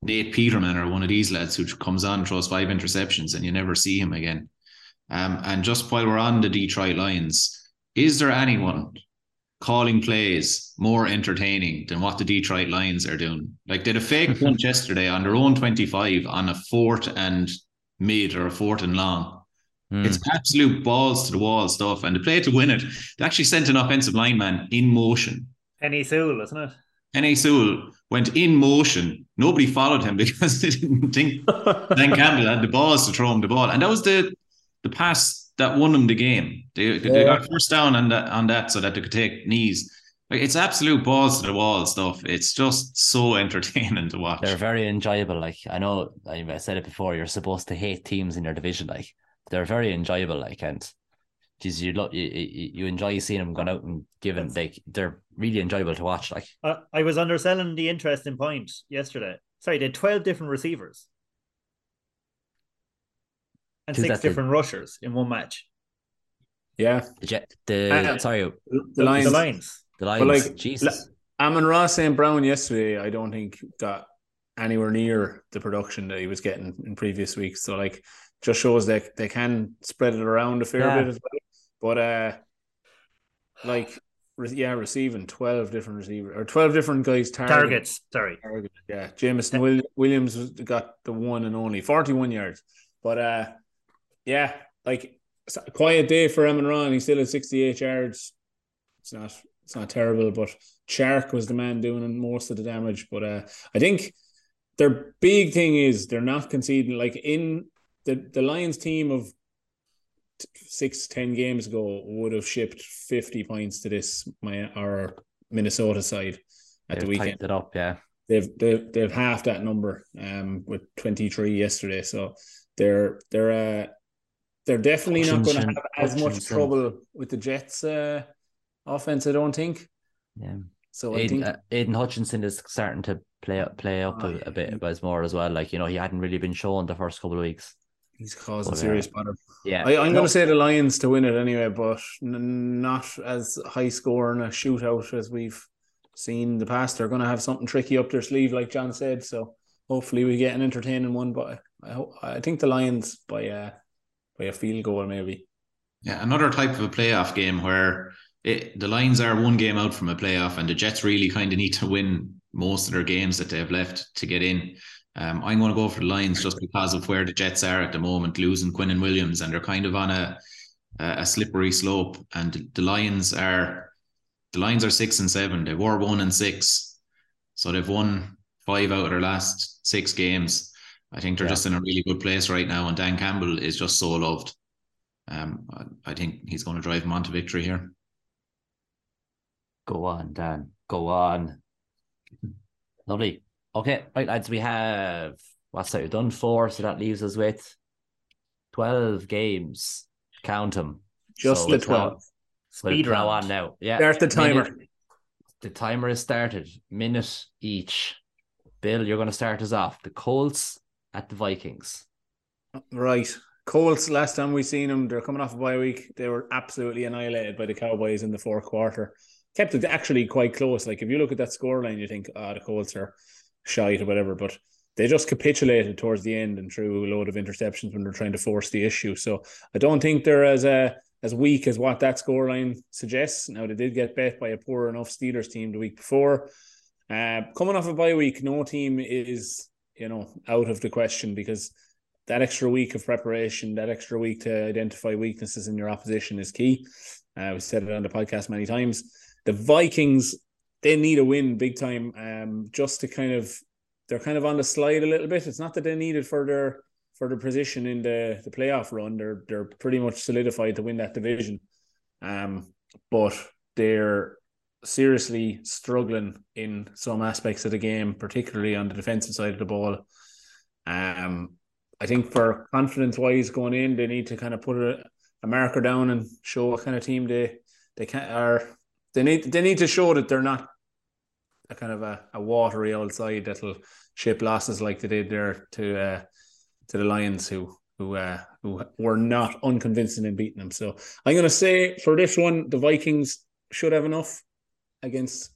Nate Peterman or one of these lads who comes on and throws five interceptions and you never see him again. Um, and just while we're on the Detroit Lions, is there anyone calling plays more entertaining than what the Detroit Lions are doing? Like did a fake punt yesterday on their own 25 on a fourth and mid or a fourth and long. Hmm. It's absolute balls to the wall stuff. And the play to win it, they actually sent an offensive lineman in motion. Penei Sewell, isn't it? N.A. Sewell went in motion. Nobody followed him because they didn't think Dan Campbell had the balls to throw him the ball. And that was the the pass that won them the game. They, they got first down on that on that so that they could take knees. Like it's absolute balls to the wall stuff. It's just so entertaining to watch. They're very enjoyable. Like I know I I said it before. You're supposed to hate teams in your division. Like they're very enjoyable. Like and geez, you look you, you you enjoy seeing them going out and giving like they're really enjoyable to watch. Like I, I was underselling the interesting point yesterday. Sorry, they had 12 different receivers and Who's six that, the- different rushers in one match. Yeah, the Jet, the Uh, sorry the Lions. The Lions. the Lions. like, Jesus, Amon-Ra St. Brown yesterday, I don't think got anywhere near the production that he was getting in previous weeks. So like just shows that they can spread it around a fair Yeah. bit as well. But uh like yeah, receiving twelve different receivers or twelve different guys targeting. Targets. Sorry. Target, Yeah, Jameson Williams got the one and only 41 yards. But uh yeah, like a quiet day for Amon Ron. He's still at 68 yards. It's not it's not terrible, but Chark was the man doing most of the damage. But uh I think their big thing is they're not conceding like in the, the Lions team of t- six, ten games ago would have shipped 50 points to this my our Minnesota side at the They've weekend it up. Yeah, they've they've they've half that number um with 23 yesterday so they're they're uh they're definitely not going to have as much trouble with the Jets uh offense I don't think. Yeah. so I think uh, Aidan Hutchinson is starting to play up play up Oh, a, a bit as more as well. Like you know, he hadn't really been shown the first couple of weeks. he's causing But, uh, serious bother. Yeah, I, I'm No, going to say the Lions to win it anyway but n- not as high scoring a shootout as we've seen in the past. They're going to have something tricky up their sleeve like John said. So hopefully we get an entertaining one but I hope I think the Lions by uh by a field goal maybe Yeah, another type of a playoff game where it, the Lions are one game out from a playoff, and the Jets really kind of need to win most of their games that they have left to get in. Um, I'm going to go for the Lions just because of where the Jets are at the moment, losing Quinn and Williams, and they're kind of on a a slippery slope. And the Lions are the Lions are six and seven. They were one and six, so they've won five out of their last six games. I think they're Yeah. just in a really good place right now, and Dan Campbell is just so loved. Um, I- I think he's going to drive them on to victory here. Go on, Dan. Go on. Lovely. Okay, right, lads. We have what's that? We've done four, so that leaves us with twelve games. Count them. Just the 12. We'll Speed plow round. on now. Yeah. Start the timer. Minute- the timer is started. Minute each. Bill, you're going to start us off. The Colts at the Vikings. Right. Colts, last time we seen them, they're coming off a bye week. They were absolutely annihilated by the Cowboys in the fourth quarter. Kept it actually quite close. Like if you look at that scoreline, you think, oh, the Colts are shite or whatever. But they just capitulated towards the end and threw a load of interceptions when they're trying to force the issue. So I don't think they're as uh, as weak as what that scoreline suggests. Now they did get bet by a poor enough Steelers team the week before. Uh, coming off a bye week, no team is you know out of the question because that extra week of preparation, that extra week to identify weaknesses in your opposition is key. Uh, we said it on the podcast many times. The Vikings, they need a win big time, um, just to kind of they're kind of on the slide a little bit. It's not that they need it for their for their position in the, the playoff run. They're they're pretty much solidified to win that division. Um, but they're seriously struggling in some aspects of the game, particularly on the defensive side of the ball. Um, I think for confidence wise going in, they need to kind of put a, a marker down and show what kind of team they they can are. They need they need to show that they're not a kind of a, a watery old side that'll ship losses like they did there to uh, to the Lions who who uh, who were not unconvincing in beating them. So I'm going to say for this one, the Vikings should have enough against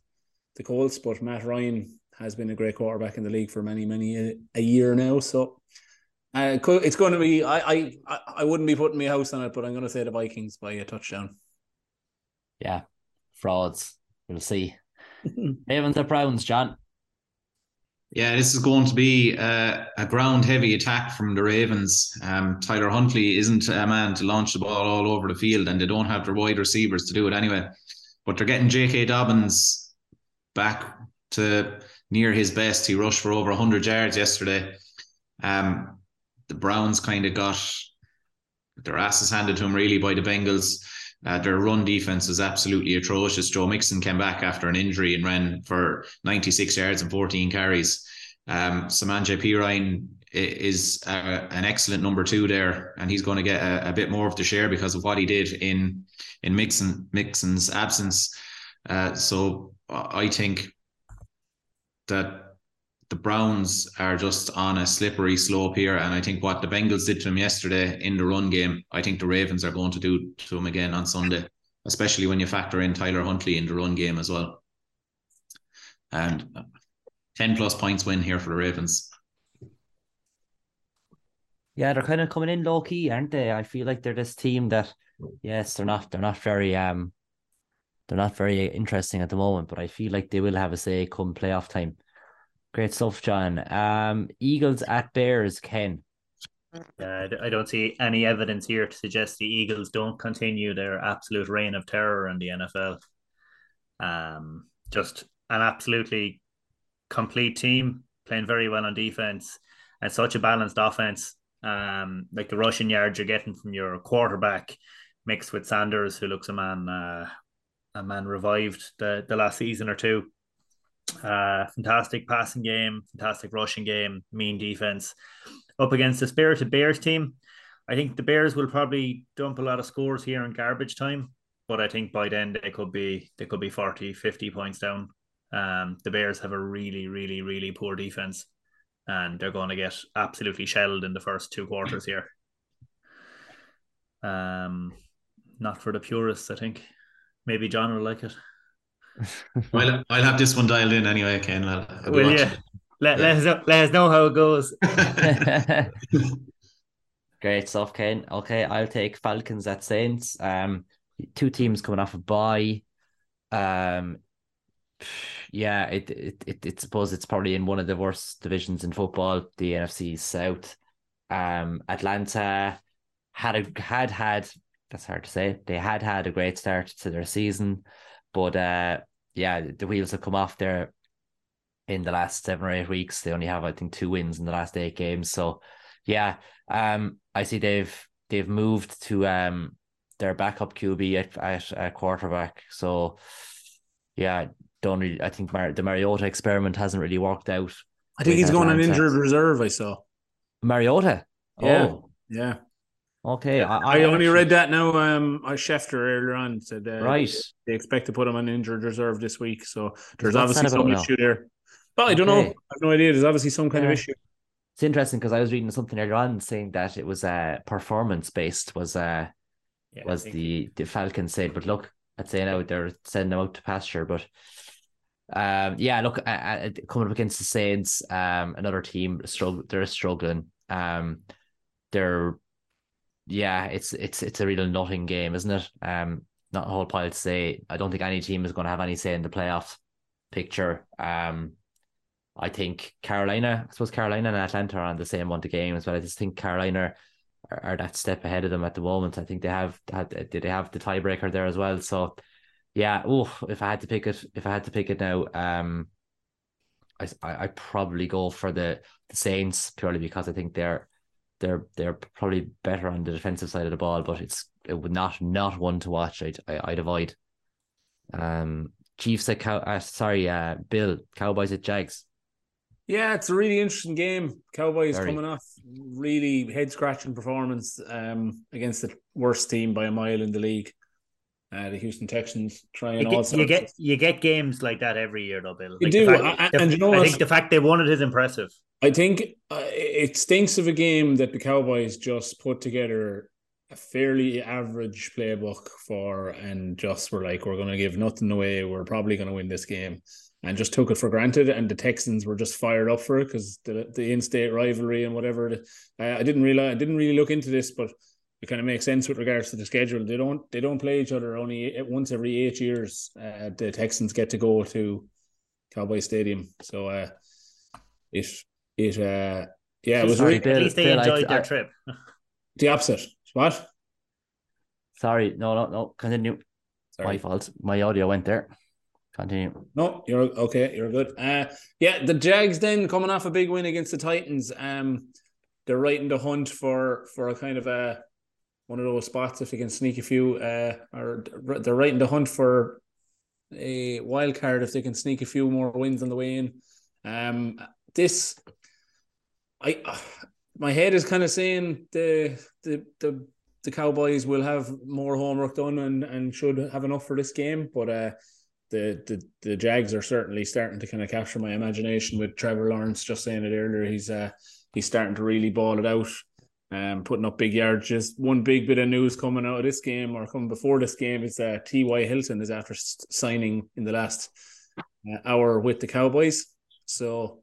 the Colts, but Matt Ryan has been a great quarterback in the league for many many a, a year now. So uh, it's going to be. I, I I wouldn't be putting my house on it, but I'm going to say the Vikings by a touchdown. Yeah, frauds. We'll see. Ravens or Browns, John. Yeah, this is going to be uh, a ground heavy attack from the Ravens. Um, Tyler Huntley isn't a man to launch the ball all over the field, and they don't have their wide receivers to do it anyway. But they're getting J.K. Dobbins back to near his best. He rushed for over 100 yards yesterday. Um, the Browns kind of got their asses handed to them really by the Bengals. Uh, their run defense is absolutely atrocious. Joe Mixon came back after an injury and ran for 96 yards and 14 carries. Um, Samaje Perine is uh, an excellent number two there, and he's going to get a, a, bit more of the share because of what he did in in Mixon Mixon's absence. Uh, so I think that the Browns are just on a slippery slope here. And I think what the Bengals did to them yesterday in the run game, I think the Ravens are going to do to them again on Sunday, especially when you factor in Tyler Huntley in the run game as well. And 10 plus points win here for the Ravens. Yeah, they're kind of coming in low key, aren't they? I feel like they're this team that, yes, they're not, they're not very, um, they're not very interesting at the moment, but I feel like they will have a say come playoff time. Great stuff, John. Um, Eagles at Bears, Ken. Uh, I don't see any evidence here to suggest the Eagles don't continue their absolute reign of terror in the NFL. Um, just an absolutely complete team, playing very well on defense, and such a balanced offense. Um, like the rushing yards you're getting from your quarterback, mixed with Sanders, who looks a man, uh, a man revived the the last season or two. Uh, fantastic passing game, fantastic rushing game, mean defense. Up against the spirited Bears team, I think the Bears will probably dump a lot of scores here in garbage time, but I think by then they could be they could be 40, 50 points down. Um, the Bears have a really, really, really poor defense, and they're going to get absolutely shelled in the first two quarters here. Um, not for the purists, I think. Maybe John will like it. I'll, I'll have this one dialed in anyway, Ken. I'll, I'll Will you? Let, yeah. let, us know, let us know how it goes. Great stuff, Ken. Okay, I'll take Falcons at Saints. Um, two teams coming off a bye. Um, yeah, it, it it it suppose it's probably in one of the worst divisions in football, the NFC South. Um, Atlanta had a had had that's hard to say. They had had a great start to their season. But uh, yeah, the wheels have come off there in the last seven or eight weeks. They only have, I think, two wins in the last eight games. So yeah, um, I see they've they've moved to um their backup QB at, at, at quarterback. So yeah, don't really. I think Mar- the Mariota experiment hasn't really worked out. I think he's going on injured reserve. I saw Mariota. Yeah, oh. yeah. Okay, I, I, I only read that now. Um, I Schefter earlier on said uh, right they expect to put him on injured reserve this week. So there's What's obviously some issue there. Well, I don't know. I have no idea. There's obviously some kind yeah. of issue. it's interesting because I was reading something earlier on saying that it was uh performance based was uh Yeah, was the the Falcons said, but look, I'd say now they're sending them out to pasture, but um yeah, look, uh, coming up against the Saints, um another team struggle, they're struggling, um they're yeah, it's it's it's a real nothing game, isn't it? Um, not a whole pile to say. I don't think any team is going to have any say in the playoff picture. Um, I think Carolina, I suppose Carolina and Atlanta are on the same amount of games, but I just think Carolina are, are that step ahead of them at the moment. I think they have had did they have the tiebreaker there as well. So yeah, oh, if I had to pick it, if I had to pick it now, um, I I I'd probably go for the the Saints purely because I think they're they're they're probably better on the defensive side of the ball, but it's it would not not one to watch. I'd I, I'd avoid. Um, Chiefs at cow. Uh, sorry, uh, Bill Cowboys at Jags. Yeah, it's a really interesting game. Cowboys Very. coming off really head scratching performance um, against the worst team by a mile in the league. Uh, the Houston Texans trying You all get, sorts. you get you get games like that every year, though, Bill. You Like, do, the fact- and- the- and you know I think the fact they won it is impressive. I think uh, it stinks of a game that the Cowboys just put together a fairly average playbook for, and just were like, we're going to give nothing away. We're probably going to win this game, and just took it for granted. And the Texans were just fired up for it because the the in-state rivalry and whatever. Uh, I didn't realize, I didn't really look into this, but it kind of makes sense with regards to the schedule. They don't they don't play each other only once every eight years. Uh, the Texans get to go to Cowboy Stadium, so uh, it it uh yeah it was Sorry, really Bill, At least they Bill, I- enjoyed their I- trip. the opposite. What? Sorry, no, no, no. Continue. My fault. My audio went there. Continue. No, you're okay. You're good. Uh, yeah, the Jags then coming off a big win against the Titans. Um, they're right in the hunt for for a kind of a one of those spots if they can sneak a few. Uh, or they're right in the hunt for a wild card if they can sneak a few more wins on the way in. Um, this, I, my head is kind of saying the the the the Cowboys will have more homework done and and should have enough for this game, but uh the the the Jags are certainly starting to kind of capture my imagination with Trevor Lawrence. Just saying it earlier, he's uh he's starting to really ball it out, um, putting up big yards. Just one big bit of news coming out of this game or coming before this game is uh T. Y. Hilton is after signing in the last uh, hour with the Cowboys, so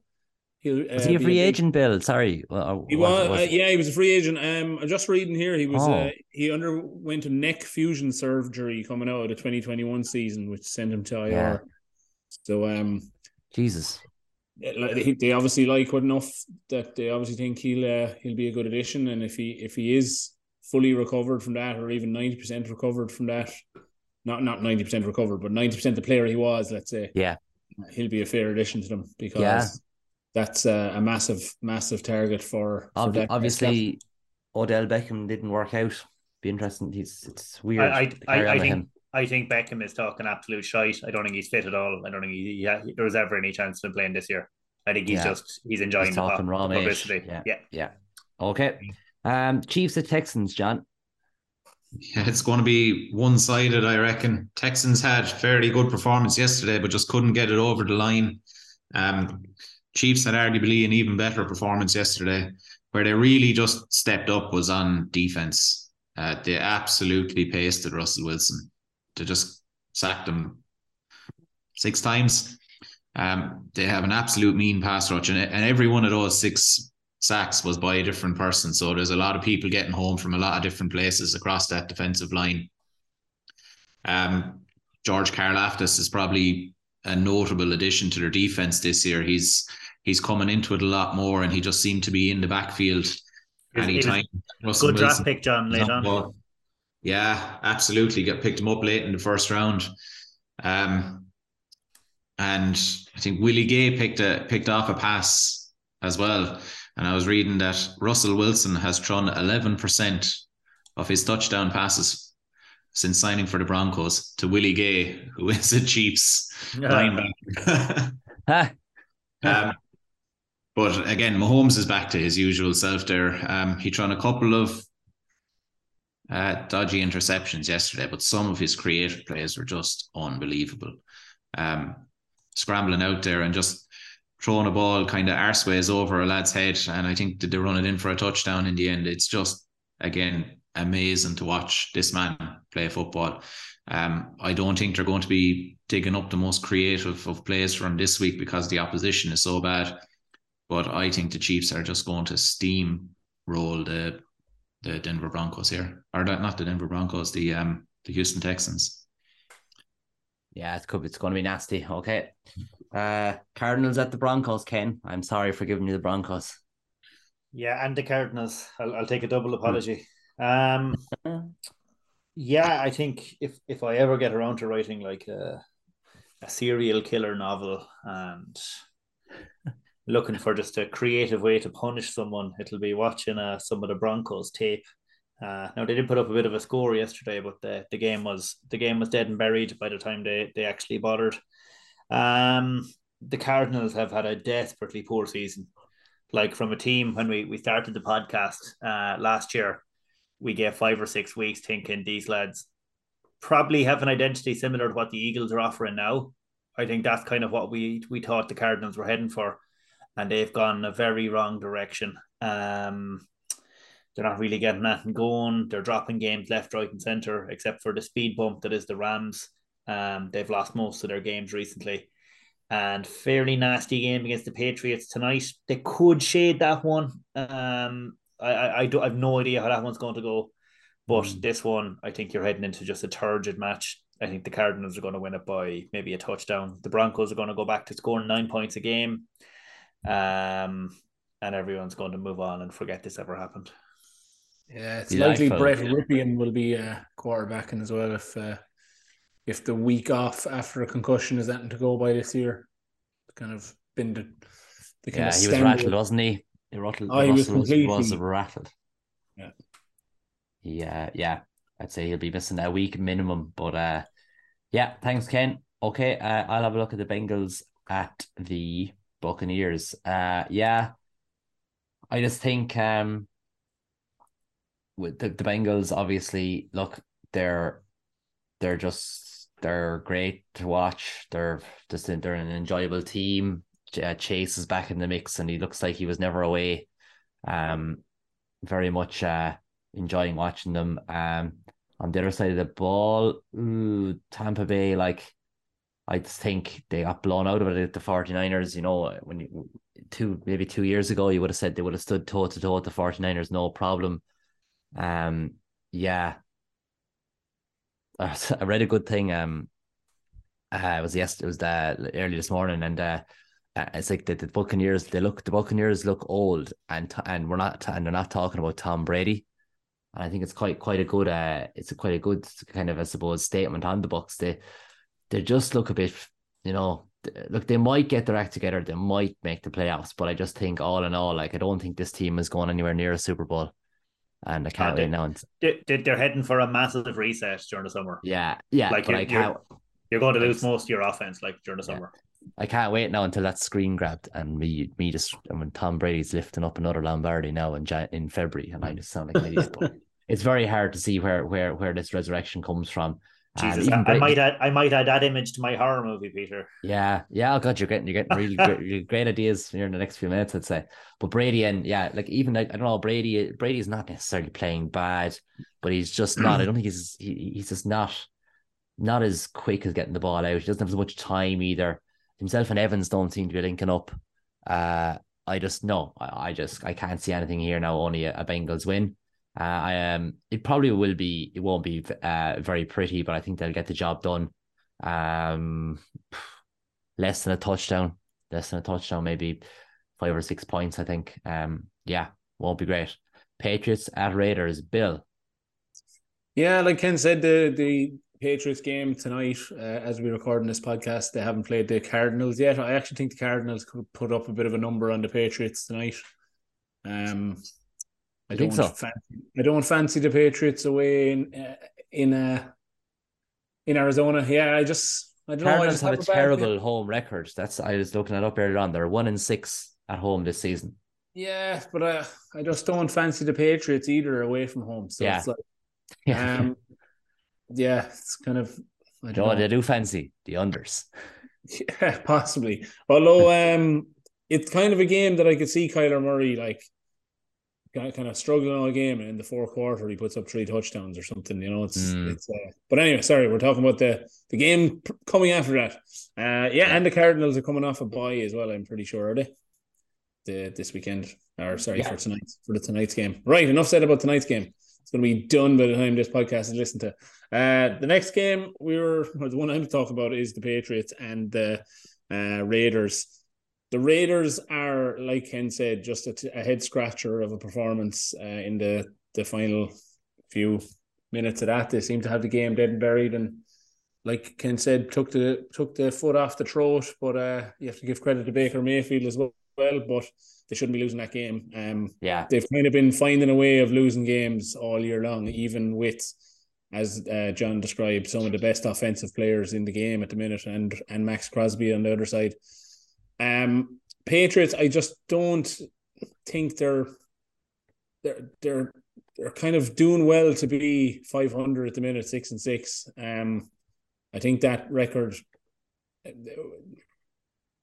he'll uh, Was he a free agent, Bill? Sorry. Well, he was, uh, yeah, he was a free agent. Um, I'm just reading here. He was, Oh. uh, he underwent a neck fusion surgery coming out of the 2021 season, which sent him to IR. Yeah. So, um, Jesus. Yeah, like, they, they obviously like Wood enough that they obviously think he'll uh, he'll be a good addition. And if he if he is fully recovered from that, or even 90 percent recovered from that, not not 90 percent recovered, but 90 percent the player he was, let's say, Yeah. he'll be a fair addition to them because. Yeah. That's uh, a massive, massive target for, for Ob- Dak obviously, Odell Beckham didn't work out. Be interesting. He's it's weird. I, I, I, I think him. I think Beckham is talking absolute shite. I don't think he's fit at all. I don't think he, he ha- there was ever any chance of him playing this year. I think he's Yeah. just he's enjoying He's the, pop, talking raw the publicity. Yeah. yeah. Yeah. Okay. Um, Chiefs at Texans, John. Yeah, it's going to be one sided, I reckon. Texans had fairly good performance yesterday, but just couldn't get it over the line. Um, Chiefs had arguably an even better performance yesterday. Where they really just stepped up was on defense. Uh, they absolutely pasted Russell Wilson. They just sacked him six times. Um, they have an absolute mean pass rush, and, and every one of those six sacks was by a different person. So there's a lot of people getting home from a lot of different places across that defensive line. Um, George Karlaftis is probably a notable addition to their defense this year. He's he's coming into it a lot more, and he just seemed to be in the backfield He was- he was anytime. Good draft pick, John, was late on on. Ball. Yeah, absolutely. Got picked him up late in the first round. Um, and I think Willie Gay picked a picked off a pass as well. And I was reading that Russell Wilson has thrown eleven percent of his touchdown passes since signing for the Broncos to Willie Gay, who is a Chiefs linebacker. Ah, Um, but again, Mahomes is back to his usual self there. Um, he thrown a couple of uh, dodgy interceptions yesterday, but some of his creative plays were just unbelievable. Um, scrambling out there and just throwing a ball kind of arseways over a lad's head, and I think that they run it in for a touchdown in the end. It's just again amazing to watch this man play football. Um, I don't think they're going to be digging up the most creative of plays from this week because the opposition is so bad. But I think the Chiefs are just going to steam roll the the Denver Broncos here, or not the Denver Broncos, the um the Houston Texans. Yeah, it's it's going to be nasty. Okay, uh, Cardinals at the Broncos. Ken, I'm sorry for giving you the Broncos. Yeah, and the Cardinals. I'll, I'll take a double apology. Um, yeah, I think if if I ever get around to writing like a, a serial killer novel and looking for just a creative way to punish someone, it'll be watching uh, some of the Broncos tape. Uh, now they did put up a bit of a score yesterday, but the, the game was the game was dead and buried by the time they, they actually bothered. Um, the Cardinals have had a desperately poor season. Like from a team when we, we started the podcast uh, last year, we get five or six weeks thinking these lads probably have an identity similar to what the Eagles are offering now. I think that's kind of what we we thought the Cardinals were heading for and they've gone a very wrong direction. Um, they're not really getting that and going. They're dropping games left, right, and center, except for the speed bump that is the Rams. Um, they've lost most of their games recently. And fairly nasty game against the Patriots tonight. They could shade that one. Um, I, I, I, do, I have no idea how that one's going to go. But mm. this one, I think you're heading into just a turgid match. I think the Cardinals are going to win it by maybe a touchdown. The Broncos are going to go back to scoring nine points a game um, and everyone's going to move on and forget this ever happened. Yeah, it's likely Brett yeah. Rypien will be uh, quarterbacking as well if uh, if the week off after a concussion is anything to go by this year. It's kind of been the, the kind yeah, of he was rattled, wasn't he? He rattled. Oh, he was completely was rattled. Yeah. Yeah, yeah. I'd say he'll be missing a week minimum, but uh, yeah. Thanks, Ken. Okay, uh, I'll have a look at the Bengals at the Buccaneers. Uh, yeah, I just think um, with the, the Bengals, obviously, look, they're they're just they're great to watch. They're just they're an enjoyable team. Uh, Chase is back in the mix, and he looks like he was never away. Um, very much uh enjoying watching them. Um, on the other side of the ball, ooh, Tampa Bay, like I think they got blown out of it at the 49ers. You know, when you, two maybe two years ago, you would have said they would have stood toe to toe with the 49ers, no problem. Um, yeah. I read a good thing. Um, uh, it was yes, it was the early this morning, and uh, uh, it's like the, the Buccaneers. They look the Buccaneers look old, and and we're not and they're not talking about Tom Brady. And I think it's quite quite a good uh, it's a quite a good kind of I suppose statement on the Bucks. They they just look a bit, you know, look, they might get their act together. They might make the playoffs, but I just think all in all, like I don't think this team is going anywhere near a Super Bowl. And I can't uh, wait now. They, they're heading for a massive reset during the summer. Yeah, yeah. Like you're. You're, you're going to lose most of your offense, like during the summer. Yeah. I can't wait now until that screen grabbed and me me just I mean Tom Brady's lifting up another Lombardi now in in February and I just sound like an idiot. it's very hard to see where where where this resurrection comes from. Jesus, I, I, might add I might add that image to my horror movie, Peter. Yeah, yeah. Oh God, you're getting you're getting really great, great ideas here in the next few minutes, I'd say. But Brady and yeah, like even like I don't know, Brady Brady's not necessarily playing bad, but he's just not. I don't think he's he, he's just not not as quick as getting the ball out. He doesn't have as much time either. Himself and Evans don't seem to be linking up. Uh, I just no, I, I just I can't see anything here now. Only a, a Bengals win. Uh, I um, it probably will be. It won't be uh, very pretty, but I think they'll get the job done. Um, less than a touchdown, less than a touchdown, maybe five or six points. I think. Um, yeah, won't be great. Patriots at Raiders. Bill. Yeah, like Ken said, the the Patriots game tonight, uh, as we record in this podcast, they haven't played the Cardinals yet. I actually think the Cardinals could put up a bit of a number on the Patriots tonight. Um, I don't so. fancy. I don't fancy the Patriots away in uh, in uh, in Arizona. Yeah, I just I don't Cardinals know. I just have, have a terrible home record. That's I was looking it up earlier on. They're one in six at home this season. Yeah, but I I just don't fancy the Patriots either away from home. So yeah. it's like, yeah, um, yeah, it's kind of. I don't know. they do fancy the unders. Yeah, possibly. Although um, it's kind of a game that I could see Kyler Murray like kind of struggling all game, and in the fourth quarter he puts up three touchdowns or something. You know, it's Mm. it's. Uh, but anyway, sorry, we're talking about the the game p- coming after that. Uh, yeah, and the Cardinals are coming off a bye as well. I'm pretty sure are they? The this weekend, or sorry Yeah. for tonight for the tonight's game. Right, enough said about tonight's game. It's going to be done by the time this podcast is listened to. Uh, the next game we were or the one I'm talking about is the Patriots and the uh, Raiders. The Raiders are, like Ken said, just a, t- a head scratcher of a performance uh, in the the final few minutes of that. They seem to have the game dead and buried, and like Ken said, took the took the foot off the throat. But uh, you have to give credit to Baker Mayfield as well. But they shouldn't be losing that game. Um, Yeah. they've kind of been finding a way of losing games all year long, even with, as uh, John described, some of the best offensive players in the game at the minute, and and Maxx Crosby on the other side. Um, Patriots, I just don't think they're they're they're they're kind of doing well to be five hundred at the minute, six and six. Um, I think that record.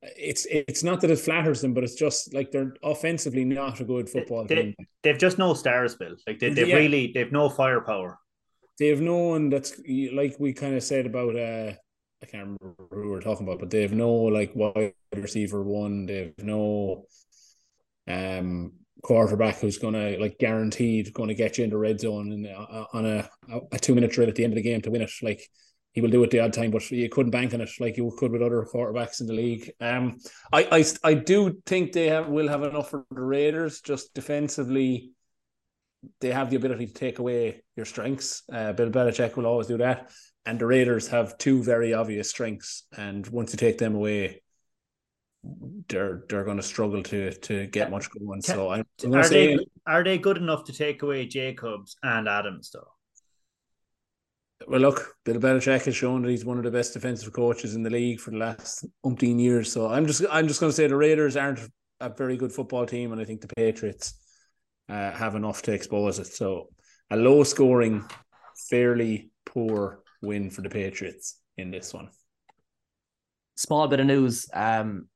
It's it's not that it flatters them, but it's just like they're offensively not a good football They- team. They've just no stars, Bill. Like they, they've Yeah. really they've no firepower. they have no one that's like we kind of said about uh I can't remember who we're talking about, but they have no like wide receiver one. They have no um quarterback who's gonna like guaranteed to get you in the red zone and uh, on a a two minute drill at the end of the game to win it. Like he will do it the odd time, but you couldn't bank on it like you could with other quarterbacks in the league. Um, I I I do think they have will have enough for the Raiders just defensively they have the ability to take away your strengths. Uh, Bill Belichick will always do that, and the Raiders have two very obvious strengths. And once you take them away, they're they're going to struggle to to get much going. So I'm, I'm going Are to say they are they good enough to take away Jacobs and Adams though? Well, look, Bill Belichick has shown that he's one of the best defensive coaches in the league for the last umpteen years. So I'm just I'm just going to say the Raiders aren't a very good football team, and I think the Patriots uh, have enough to expose it. So a low scoring, fairly poor win for the Patriots in this one. Small bit of news. Um,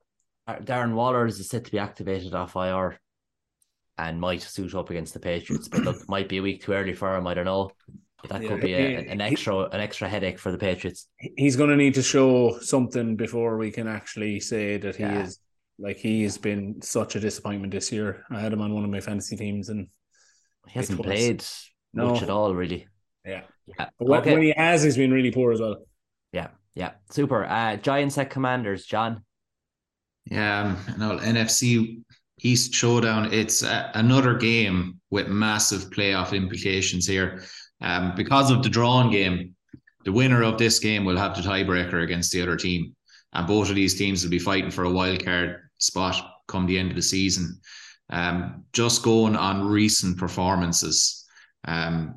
Darren Wallers is set to be activated off IR and might suit up against the Patriots. But look, might be a week too early for him. I don't know. But that Yeah, could be a, an extra an extra headache for the Patriots. He's going to need to show something before we can actually say that he Yeah. is like he has been such a disappointment this year. I had him on one of my fantasy teams, and He hasn't played No. much at all, really. yeah, Yeah. But when, Okay. when he has, he's been really poor as well. Yeah. Yeah. Super. Uh, Giants at Commanders. John. Yeah, um, no, NFC East showdown. It's uh, another game with massive playoff implications here. Um, because of the drawn game, the winner of this game will have the tiebreaker against the other team, and both of these teams will be fighting for a wild card spot come the end of the season. Um, just going on recent performances, um,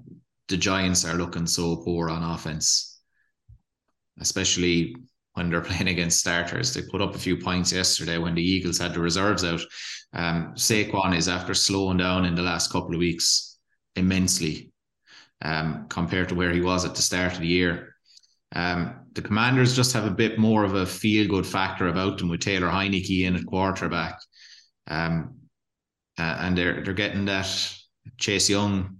the Giants are looking so poor on offense, especially when they're playing against starters. They put up a few points yesterday when the Eagles had the reserves out. Um, Saquon is after slowing down in the last couple of weeks immensely um, compared to where he was at the start of the year. Um, the Commanders just have a bit more of a feel good factor about them with Taylor Heinicke in at quarterback. Um, uh, and they're they're getting that Chase Young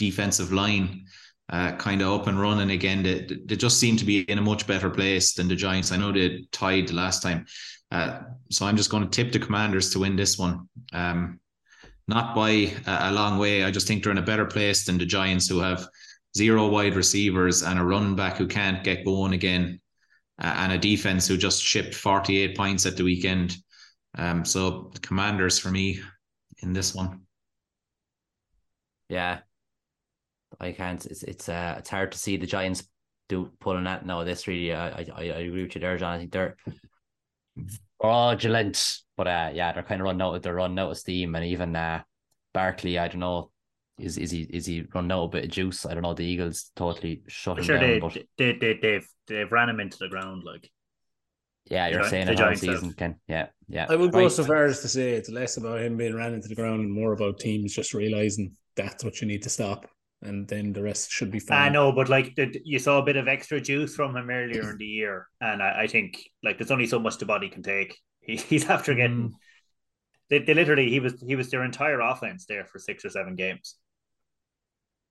defensive line uh, kind of up and running again. They, they just seem to be in a much better place than the Giants. I know they tied the last time. Uh, so I'm just going to tip the Commanders to win this one. Um, not by a, a long way. I just think they're in a better place than the Giants, who have zero wide receivers and a running back who can't get going again, uh, and a defense who just shipped 48 points at the weekend. Um, so the Commanders for me in this one. Yeah. I can't. It's it's uh it's hard to see the Giants do pulling that. No, this really. I I I agree with you there, John. I think they're fraudulent, but uh yeah, they're kind of running out. They're running out of steam, and even uh Barkley, I don't know. Is is he is he running out a bit of juice? I don't know. The Eagles totally shut I'm him sure down. they, but they they they've they've ran him into the ground like yeah, you're Gi- saying the it all Giants have. Ken. Yeah, yeah. I would go Right. so far as to say it's less about him being ran into the ground and more about teams just realizing that's what you need to stop, and then the rest should be fine. I know, but like the, you saw a bit of extra juice from him earlier in the year, and I, I think like there's only so much the body can take. He He, he's after getting. Mm. They, they literally he was he was their entire offense there for six or seven games.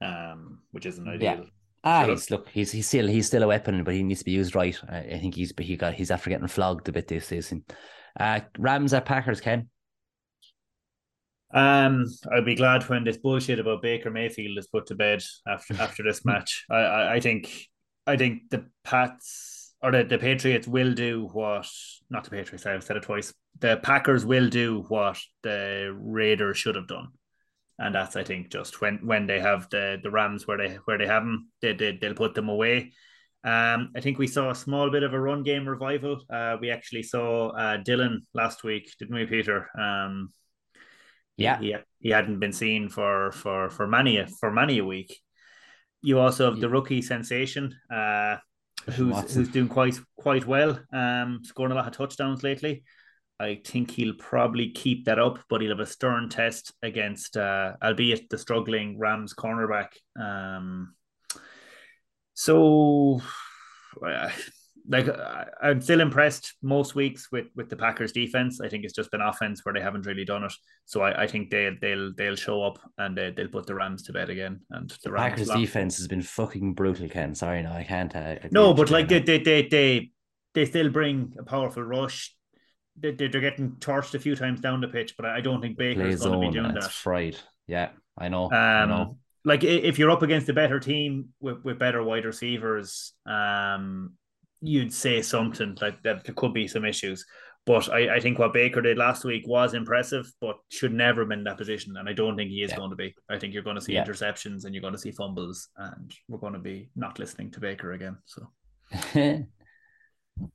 Um, which isn't ideal. Yeah. Ah, Shut he's look, he's he's still he's still a weapon, but he needs to be used right. I, I think he's he got he's after getting flogged a bit this season. Uh, Rams at Packers, Ken. Um, I'll be glad when this bullshit about Baker Mayfield is put to bed after after this match. I, I, I think I think the Pats or the, the Patriots will do what not the Patriots, I've said it twice. The Packers will do what the Raiders should have done. And that's I think just when when they have the, the Rams where they where they have them, they, they they'll put them away. Um, I think we saw a small bit of a run game revival. Uh, we actually saw uh, Dillon last week, didn't we, Peter? Um, Yeah. he, he hadn't been seen for for for many a for many a week. You also have the rookie sensation, uh, who's Watson. who's doing quite quite well, um, scoring a lot of touchdowns lately. I think he'll probably keep that up, but he'll have a stern test against, uh, albeit the struggling Rams cornerback. Um, so, uh, like, I- I'm still impressed most weeks with with the Packers defense. I think it's just been offense where they haven't really done it. So I, I think they'll they'll they'll show up and they, they'll put the Rams to bed again. And the Rams Packers lost. defense has been fucking brutal, Ken. Sorry, no, I can't. Uh, No, but like they they they they, they still bring a powerful rush. They, they- they're getting torched a few times down the pitch, but I don't think no. Baker play is going to be doing that. fried. Yeah, I know. I know. Um, like if you're up against a better team with, with better wide receivers, um, you'd say something like that. There could be some issues, but I, I think what Baker did last week was impressive, but should never have been in that position. And I don't think he is Yeah. going to be. I think you're going to see Yeah. interceptions and you're going to see fumbles, and we're going to be not listening to Baker again. So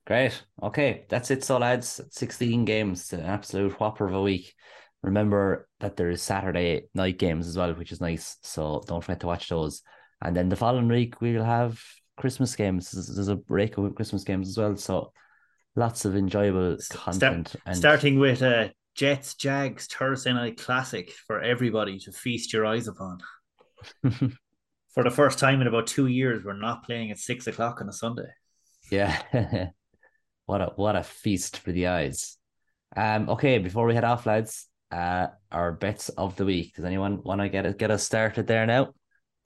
Great. Okay, that's it. So, lads, 16 games, an absolute whopper of a week. Remember that there is Saturday night games as well, which is nice. So don't forget to watch those. And then the following week we'll have Christmas games. There's, a break of Christmas games as well. So lots of enjoyable Start- content. and starting with a Jets Jags Thursday night classic for everybody to feast your eyes upon. For the first time in about two years, we're not playing at six o'clock on a Sunday. Yeah. what a what a feast for the eyes. Um, okay, before we head off, lads, uh, our bets of the week. Does anyone want to get it get us started there now?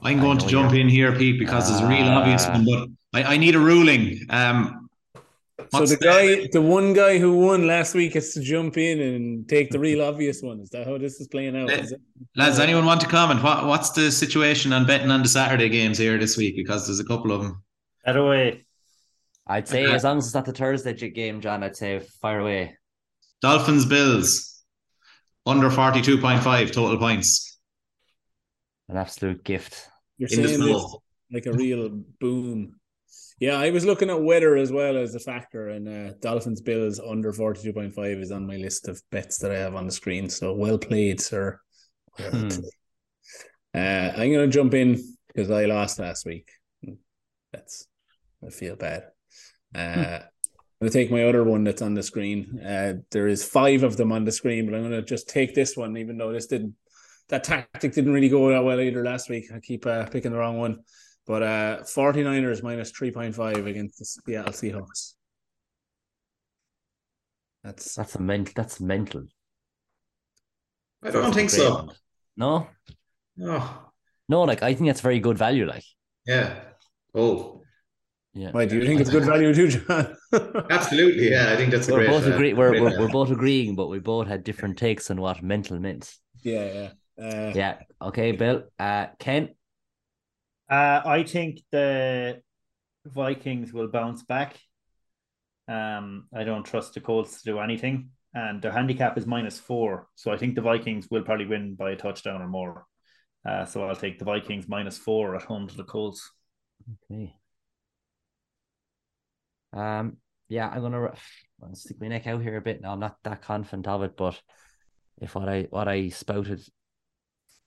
I'm going to jump you're- in here, Pete, because it's a real obvious Ah. one, but I, I need a ruling. Um, So the guy, the one guy who won last week, has to jump in and take the real obvious one. Is that how this is playing out? Is it? Lads, anyone want to comment? What What's the situation on betting on the Saturday games here this week? Because there's a couple of them. That away. I'd say as long as it's not the Thursday game, John, I'd say fire away. Dolphins, Bills, under 42.5 total points. An absolute gift. You're In saying this like a real boom. Yeah, I was looking at weather as well as a factor, and uh, Dolphins Bills under forty two point five is on my list of bets that I have on the screen. So well played, sir. Well Hmm. played. Uh, I'm going to jump in because I lost last week. That's I feel bad. Uh, I'm going to take my other one that's on the screen. Uh, there is five of them on the screen, but I'm going to just take this one, even though this didn't. That tactic didn't really go that well either last week. I keep uh, picking the wrong one. But uh 49ers minus 3.5 against the Seattle Seahawks. That's That's a mental. That's mental. I don't a think so. one. No, Oh, no. Like I think that's very good value. Like, yeah. Oh, yeah. why do you think it's good value too, John? absolutely. Yeah, I think that's a We're great. both uh, agree. We're, great we're we're both agreeing, but we both had different takes on what mental meant. yeah, yeah. Uh, Yeah. Okay, Bill. Uh, Ken. Uh, I think the Vikings will bounce back. Um, I don't trust the Colts to do anything, and their handicap is minus four. So I think the Vikings will probably win by a touchdown or more. Uh, so I'll take the Vikings minus four at home to the Colts. Okay. Um. Yeah, I'm gonna, I'm gonna stick my neck out here a bit. Now I'm not that confident of it, but if what I what I spouted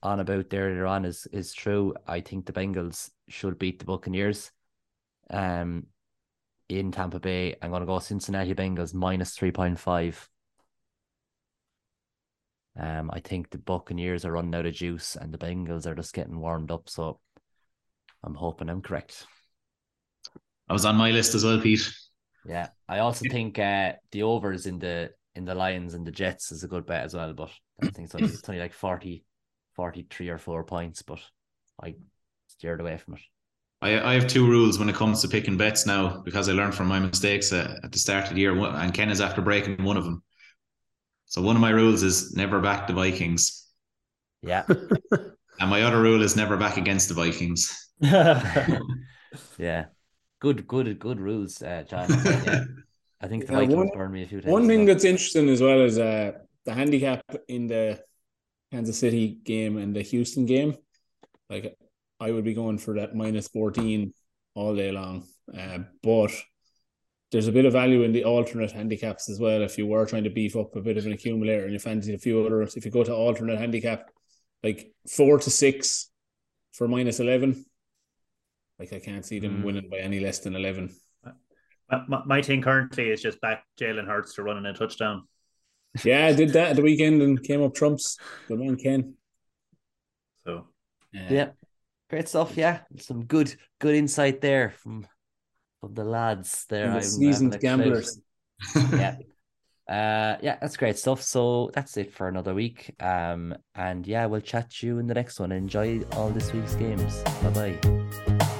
on about there earlier on is is true, I think the Bengals should beat the Buccaneers. Um, in Tampa Bay, I'm gonna go Cincinnati Bengals minus three point five. Um, I think the Buccaneers are running out of juice, and the Bengals are just getting warmed up. So, I'm hoping I'm correct. I was on my list as well, Pete. Yeah, I also think uh, the overs in the in the Lions and the Jets is a good bet as well. But I think it's only, it's only like 40, 43 or four points, but I steered away from it. I, I have two rules when it comes to picking bets now because I learned from my mistakes uh, at the start of the year, and Ken is after breaking one of them. So one of my rules is never back the Vikings. Yeah. and my other rule is never back against the Vikings. yeah. Good, good, good rules, uh, John. yeah. I think the Vikings one, burned me a few times. One thing that's interesting as well is uh, the handicap in the Kansas City game and the Houston game. Like I would be going for that minus 14 all day long. Uh, but there's a bit of value in the alternate handicaps as well. If you were trying to beef up a bit of an accumulator and you fancy a few others, if you go to alternate handicap, like four to six for minus 11, like I can't see them mm. winning by any less than 11. My, my team currently is just back Jalen Hurts to running a touchdown. Yeah, I did that at the weekend and came up trumps. Good man, Ken. So, yeah. yeah. Great stuff, yeah. Some good good insight there from from the lads there. And the seasoned gamblers. yeah. Uh yeah, that's great stuff. So that's it for another week. Um and yeah, we'll chat to you in the next one. Enjoy all this week's games. Bye bye.